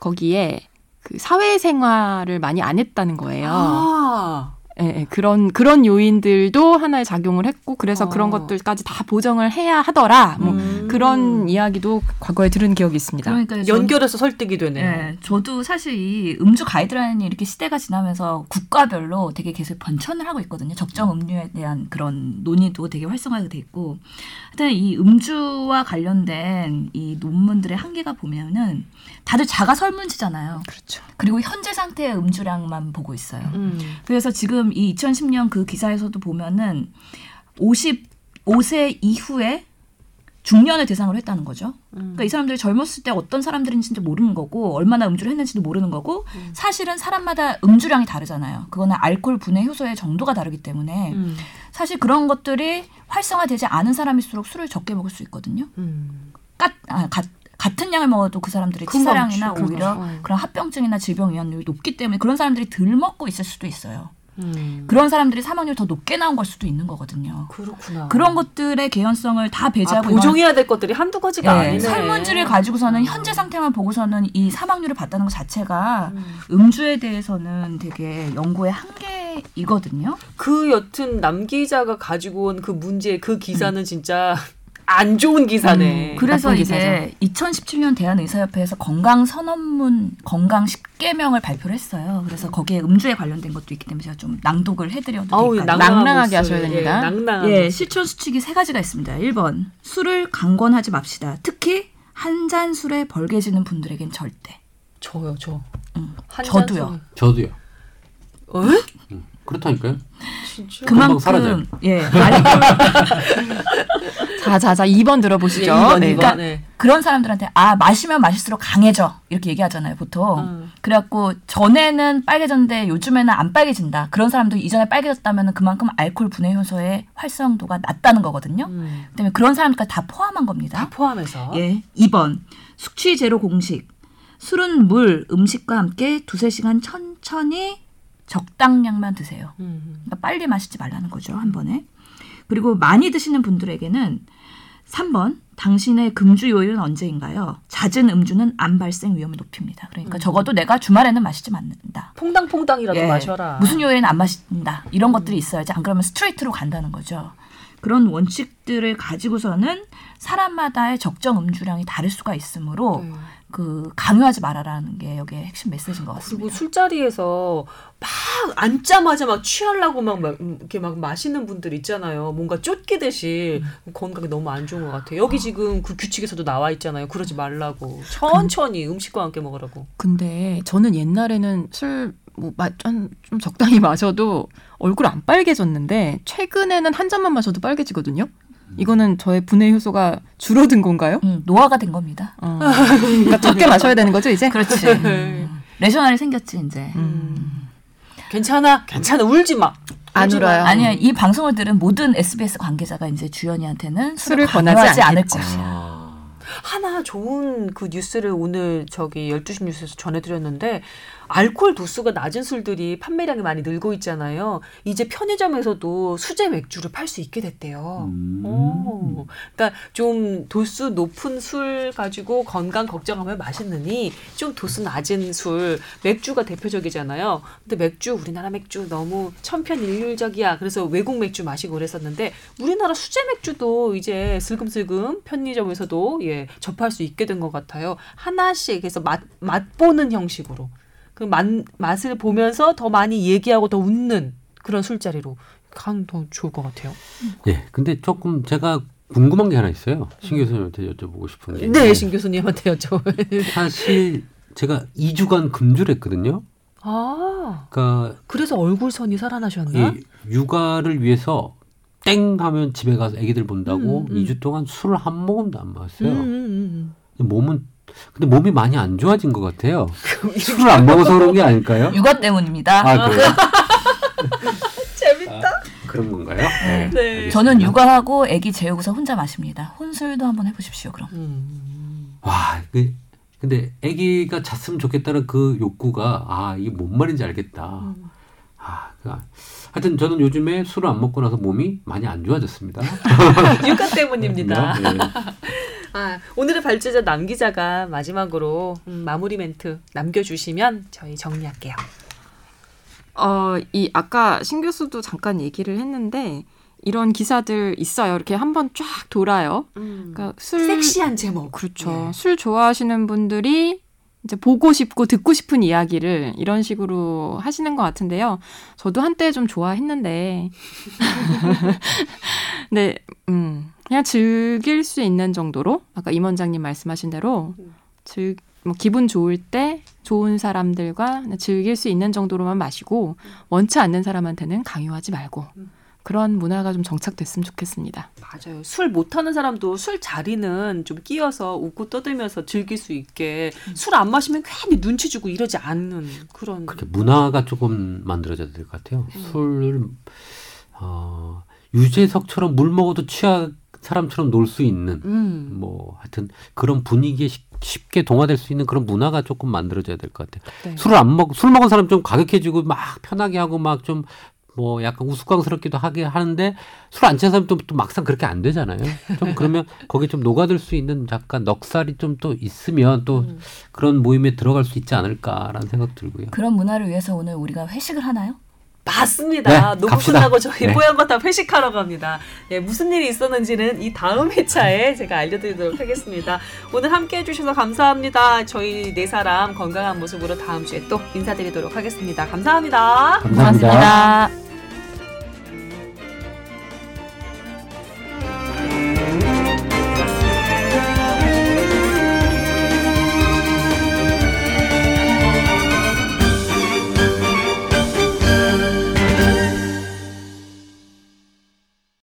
거기에 그 사회생활을 많이 안 했다는 거예요. 아. 예, 예, 그런 그런 요인들도 하나의 작용을 했고 그래서 어. 그런 것들까지 다 보정을 해야 하더라. 뭐 음. 그런 이야기도 과거에 들은 기억이 있습니다. 그러니까 전- 연결해서 설득이 되네요. 네, 저도 사실 이 음주 가이드라인이 이렇게 시대가 지나면서 국가별로 되게 계속 번천을 하고 있거든요. 적정 음료에 대한 그런 논의도 되게 활성화가 돼 있고. 하여튼 이 음주와 관련된 이 논문들의 한계가 보면은 다들 자가 설문지잖아요. 그렇죠. 그리고 현재 상태의 음주량만 보고 있어요. 음. 그래서 지금 이 2010년 그 기사에서도 보면은 55세 이후에 중년을 대상으로 했다는 거죠. 그러니까 이 사람들이 젊었을 때 어떤 사람들인지도 모르는 거고 얼마나 음주를 했는지도 모르는 거고 사실은 사람마다 음주량이 다르잖아요. 그거는 알코올 분해 효소의 정도가 다르기 때문에 음. 사실 그런 것들이 활성화되지 않은 사람일수록 술을 적게 먹을 수 있거든요. 음. 까, 아, 가- 같은 양을 먹어도 그 사람들의 치사량이나 죽- 오히려 금방. 그런 합병증이나 질병 위험률이 높기 때문에 그런 사람들이 덜 먹고 있을 수도 있어요. 음. 그런 사람들이 사망률이 더 높게 나온 걸 수도 있는 거거든요. 그렇구나. 그런 것들의 개연성을 다 아, 배제하고 보정해야 될 것들이 한두 가지가 이건- 아니네. 예, 설문지를 가지고서는 현재 상태만 보고서는 이 사망률을 봤다는 것 자체가 음. 주에 대해서는 되게 연구의 한계이거든요. 그 여튼 남 기자가 가지고 온 그 문제 그 기사는 진짜 안 좋은 기사네. 음, 그래서 이제 2017년 대한의사협회에서 건강 선언문 건강 10개명을 발표를 했어요. 그래서 거기에 음주에 관련된 것도 있기 때문에 제가 좀 낭독을 해드려도 될까요? 낭낭하게. 하셔야 됩니다. 예, 낭낭한 예. 실천 수칙이 세 가지가 있습니다. 1번 술을 강권하지 맙시다. 특히 한 잔 술에 벌게 지는 분들에겐 절대. 저요 저. 음, 한 저도요. 저도요. 잔 소리. 어? 그렇다니까요. 진짜? 그만큼 예 자자자 [LAUGHS] 2번 들어보시죠. 예, 이번, 네. 이번. 그러니까 네. 그런 사람들한테 아 마시면 마실수록 강해져 이렇게 얘기하잖아요 보통. 음. 그래갖고 전에는 빨개졌는데 요즘에는 안 빨개진다. 그런 사람도 이전에 빨개졌다면 그만큼 알코올 분해 효소의 활성도가 낮다는 거거든요. 음. 그다음에 그런 사람들까지 다 포함한 겁니다. 다 포함해서. 예. 2번. 숙취 제로 공식. 술은 물, 음식과 함께 두세 시간 천천히 적당량만 드세요. 음. 그러니까 빨리 마시지 말라는 거죠, 한 번에. 그리고 많이 드시는 분들에게는 3번. 당신의 금주 요일은 언제인가요? 잦은 음주는 암 발생 위험을 높입니다. 그러니까 적어도 내가 주말에는 마시지 않는다. 퐁당퐁당이라도 예. 마셔라. 무슨 요일에는 안 마신다. 이런 것들이 있어야지. 안 그러면 스트레이트로 간다는 거죠. 그런 원칙들을 가지고서는 사람마다의 적정 음주량이 다를 수가 있으므로 네. 그 강요하지 말아라는 게 여기에 핵심 메시지인 것 그리고 같습니다. 술자리에서 막 앉자마자 막 취하려고 막, 막 이렇게 막 마시는 분들 있잖아요. 뭔가 쫓기듯이 건강에 너무 안 좋은 것 같아요. 여기 지금 그 규칙에서도 나와 있잖아요. 그러지 말라고 천천히 음식과 함께 먹으라고. 근데 저는 옛날에는 술 뭐좀 적당히 마셔도 얼굴 안 빨개졌는데 최근에는 한 잔만 마셔도 빨개지거든요. 이거는 저의 분해 효소가 줄어든 건가요? 음, 노화가 된 겁니다. 어. 그러니까 적게 마셔야 되는 거죠 이제? 그렇지. 음. 레셔널이 생겼지 이제. 음. 괜찮아, 괜찮아, 울지 마. 안. 울어요. 아니야 이 방송을 들은 모든 SBS 관계자가 이제 주연이한테는 술을 권하지 않을. 것이야. 아. 하나 좋은 그 뉴스를 오늘 저기 12시 뉴스에서 전해드렸는데 알코올 도수가 낮은 술들이 판매량이 많이 늘고 있잖아요. 이제 편의점에서도 수제 맥주를 팔 수 있게 됐대요. 음. 오. 그러니까 좀 도수 높은 술 가지고 건강 걱정하면 맛있느니 좀 도수 낮은 술 맥주가 대표적이잖아요. 근데 맥주 우리나라 맥주 너무 천편일률적이야. 그래서 외국 맥주 마시고 그랬었는데 우리나라 수제 맥주도 이제 슬금슬금 편의점에서도 예 접할 수 있게 된 것 같아요. 하나씩 해서 맛 맛보는 형식으로 그 맛, 맛을 보면서 더 많이 얘기하고 더 웃는 그런 술자리로 가면 더 좋을 것 같아요. 예. 근데 조금 제가 궁금한 게 하나 있어요. 신 교수님한테 여쭤보고 싶은 게. 네, 신 교수님한테 여쭤봐요. 사실 제가 2주간 금주를 했거든요. 아, 그러니까 그래서 얼굴선이 살아나셨나? 이 육아를 위해서 땡 하면 집에 가서 애기들 본다고 음, 음. 2주 동안 술을 한 모금도 안 마셨어요. 음, 음, 몸은 근데 몸이 많이 안 좋아진 것 같아요. 술을 안 먹어서 그런 게 아닐까요? 육아 때문입니다. 아 그래요? 음. [LAUGHS] 재밌다. 그런 건가요? 네. 네. 알겠습니다. 저는 육아하고 아기 재우고서 혼자 마십니다. 혼술도 한번 해보십시오. 그럼. 음. 와, 그, 근데 아기가 잤으면 좋겠다는 그 욕구가 아 이게 뭔 말인지 알겠다. 음. 아, 그, 하여튼 저는 요즘에 술을 안 먹고 나서 몸이 많이 안 좋아졌습니다. [LAUGHS] 육아 때문입니다. 네. 아, 오늘의 발주자 남 기자가 마지막으로 음, 마무리 멘트 남겨주시면 저희 정리할게요. 어, 이 아까 신 교수도 잠깐 얘기를 했는데 이런 기사들 있어요. 이렇게 한번 쫙 돌아요. 그러니까 술 섹시한 제목. 그렇죠. 네. 술 좋아하시는 분들이 이제 보고 싶고 듣고 싶은 이야기를 이런 식으로 하시는 것 같은데요. 저도 한때 좀 좋아했는데, [LAUGHS] 네, 음, 그냥 즐길 수 있는 정도로 아까 임 원장님 말씀하신 대로 즐, 뭐 기분 좋을 때 좋은 사람들과 즐길 수 있는 정도로만 마시고 원치 않는 사람한테는 강요하지 말고 그런 문화가 좀 정착됐으면 좋겠습니다. 맞아요. 술 못하는 사람도 술 자리는 좀 끼어서 웃고 떠들면서 즐길 수 있게 술안 마시면 괜히 눈치 주고 이러지 않는 그런. 그렇게 문화가 조금 만들어져야 될 것 같아요. 술을 어, 유재석처럼 물 먹어도 취한 사람처럼 놀 수 있는 음. 뭐 하여튼 그런 분위기에 쉽- 쉽게 동화될 수 있는 그런 문화가 조금 만들어져야 될 것 같아요. 네. 술을 안 먹, 술 먹은 사람 좀 과격해지고 막 편하게 하고 막 좀 뭐 약간 우스꽝스럽기도 하게 하는데 술 안 취한 사람 또, 또 막상 그렇게 안 되잖아요. 좀 그러면 [LAUGHS] 거기 좀 녹아들 수 있는 약간 넉살이 좀 또 있으면 또 음. 그런 모임에 들어갈 수 있지 않을까라는 생각 들고요. 그런 문화를 위해서 오늘 우리가 회식을 하나요? 맞습니다. 네, 녹음 갑시다. 끝나고 저희 네. 뽀얀거탑 회식하러 갑니다. 예, 무슨 일이 있었는지는 이 다음 회차에 제가 알려드리도록 하겠습니다. 오늘 함께 해주셔서 감사합니다. 저희 네 사람 건강한 모습으로 다음 주에 또 인사드리도록 하겠습니다. 감사합니다. 감사합니다. 고맙습니다.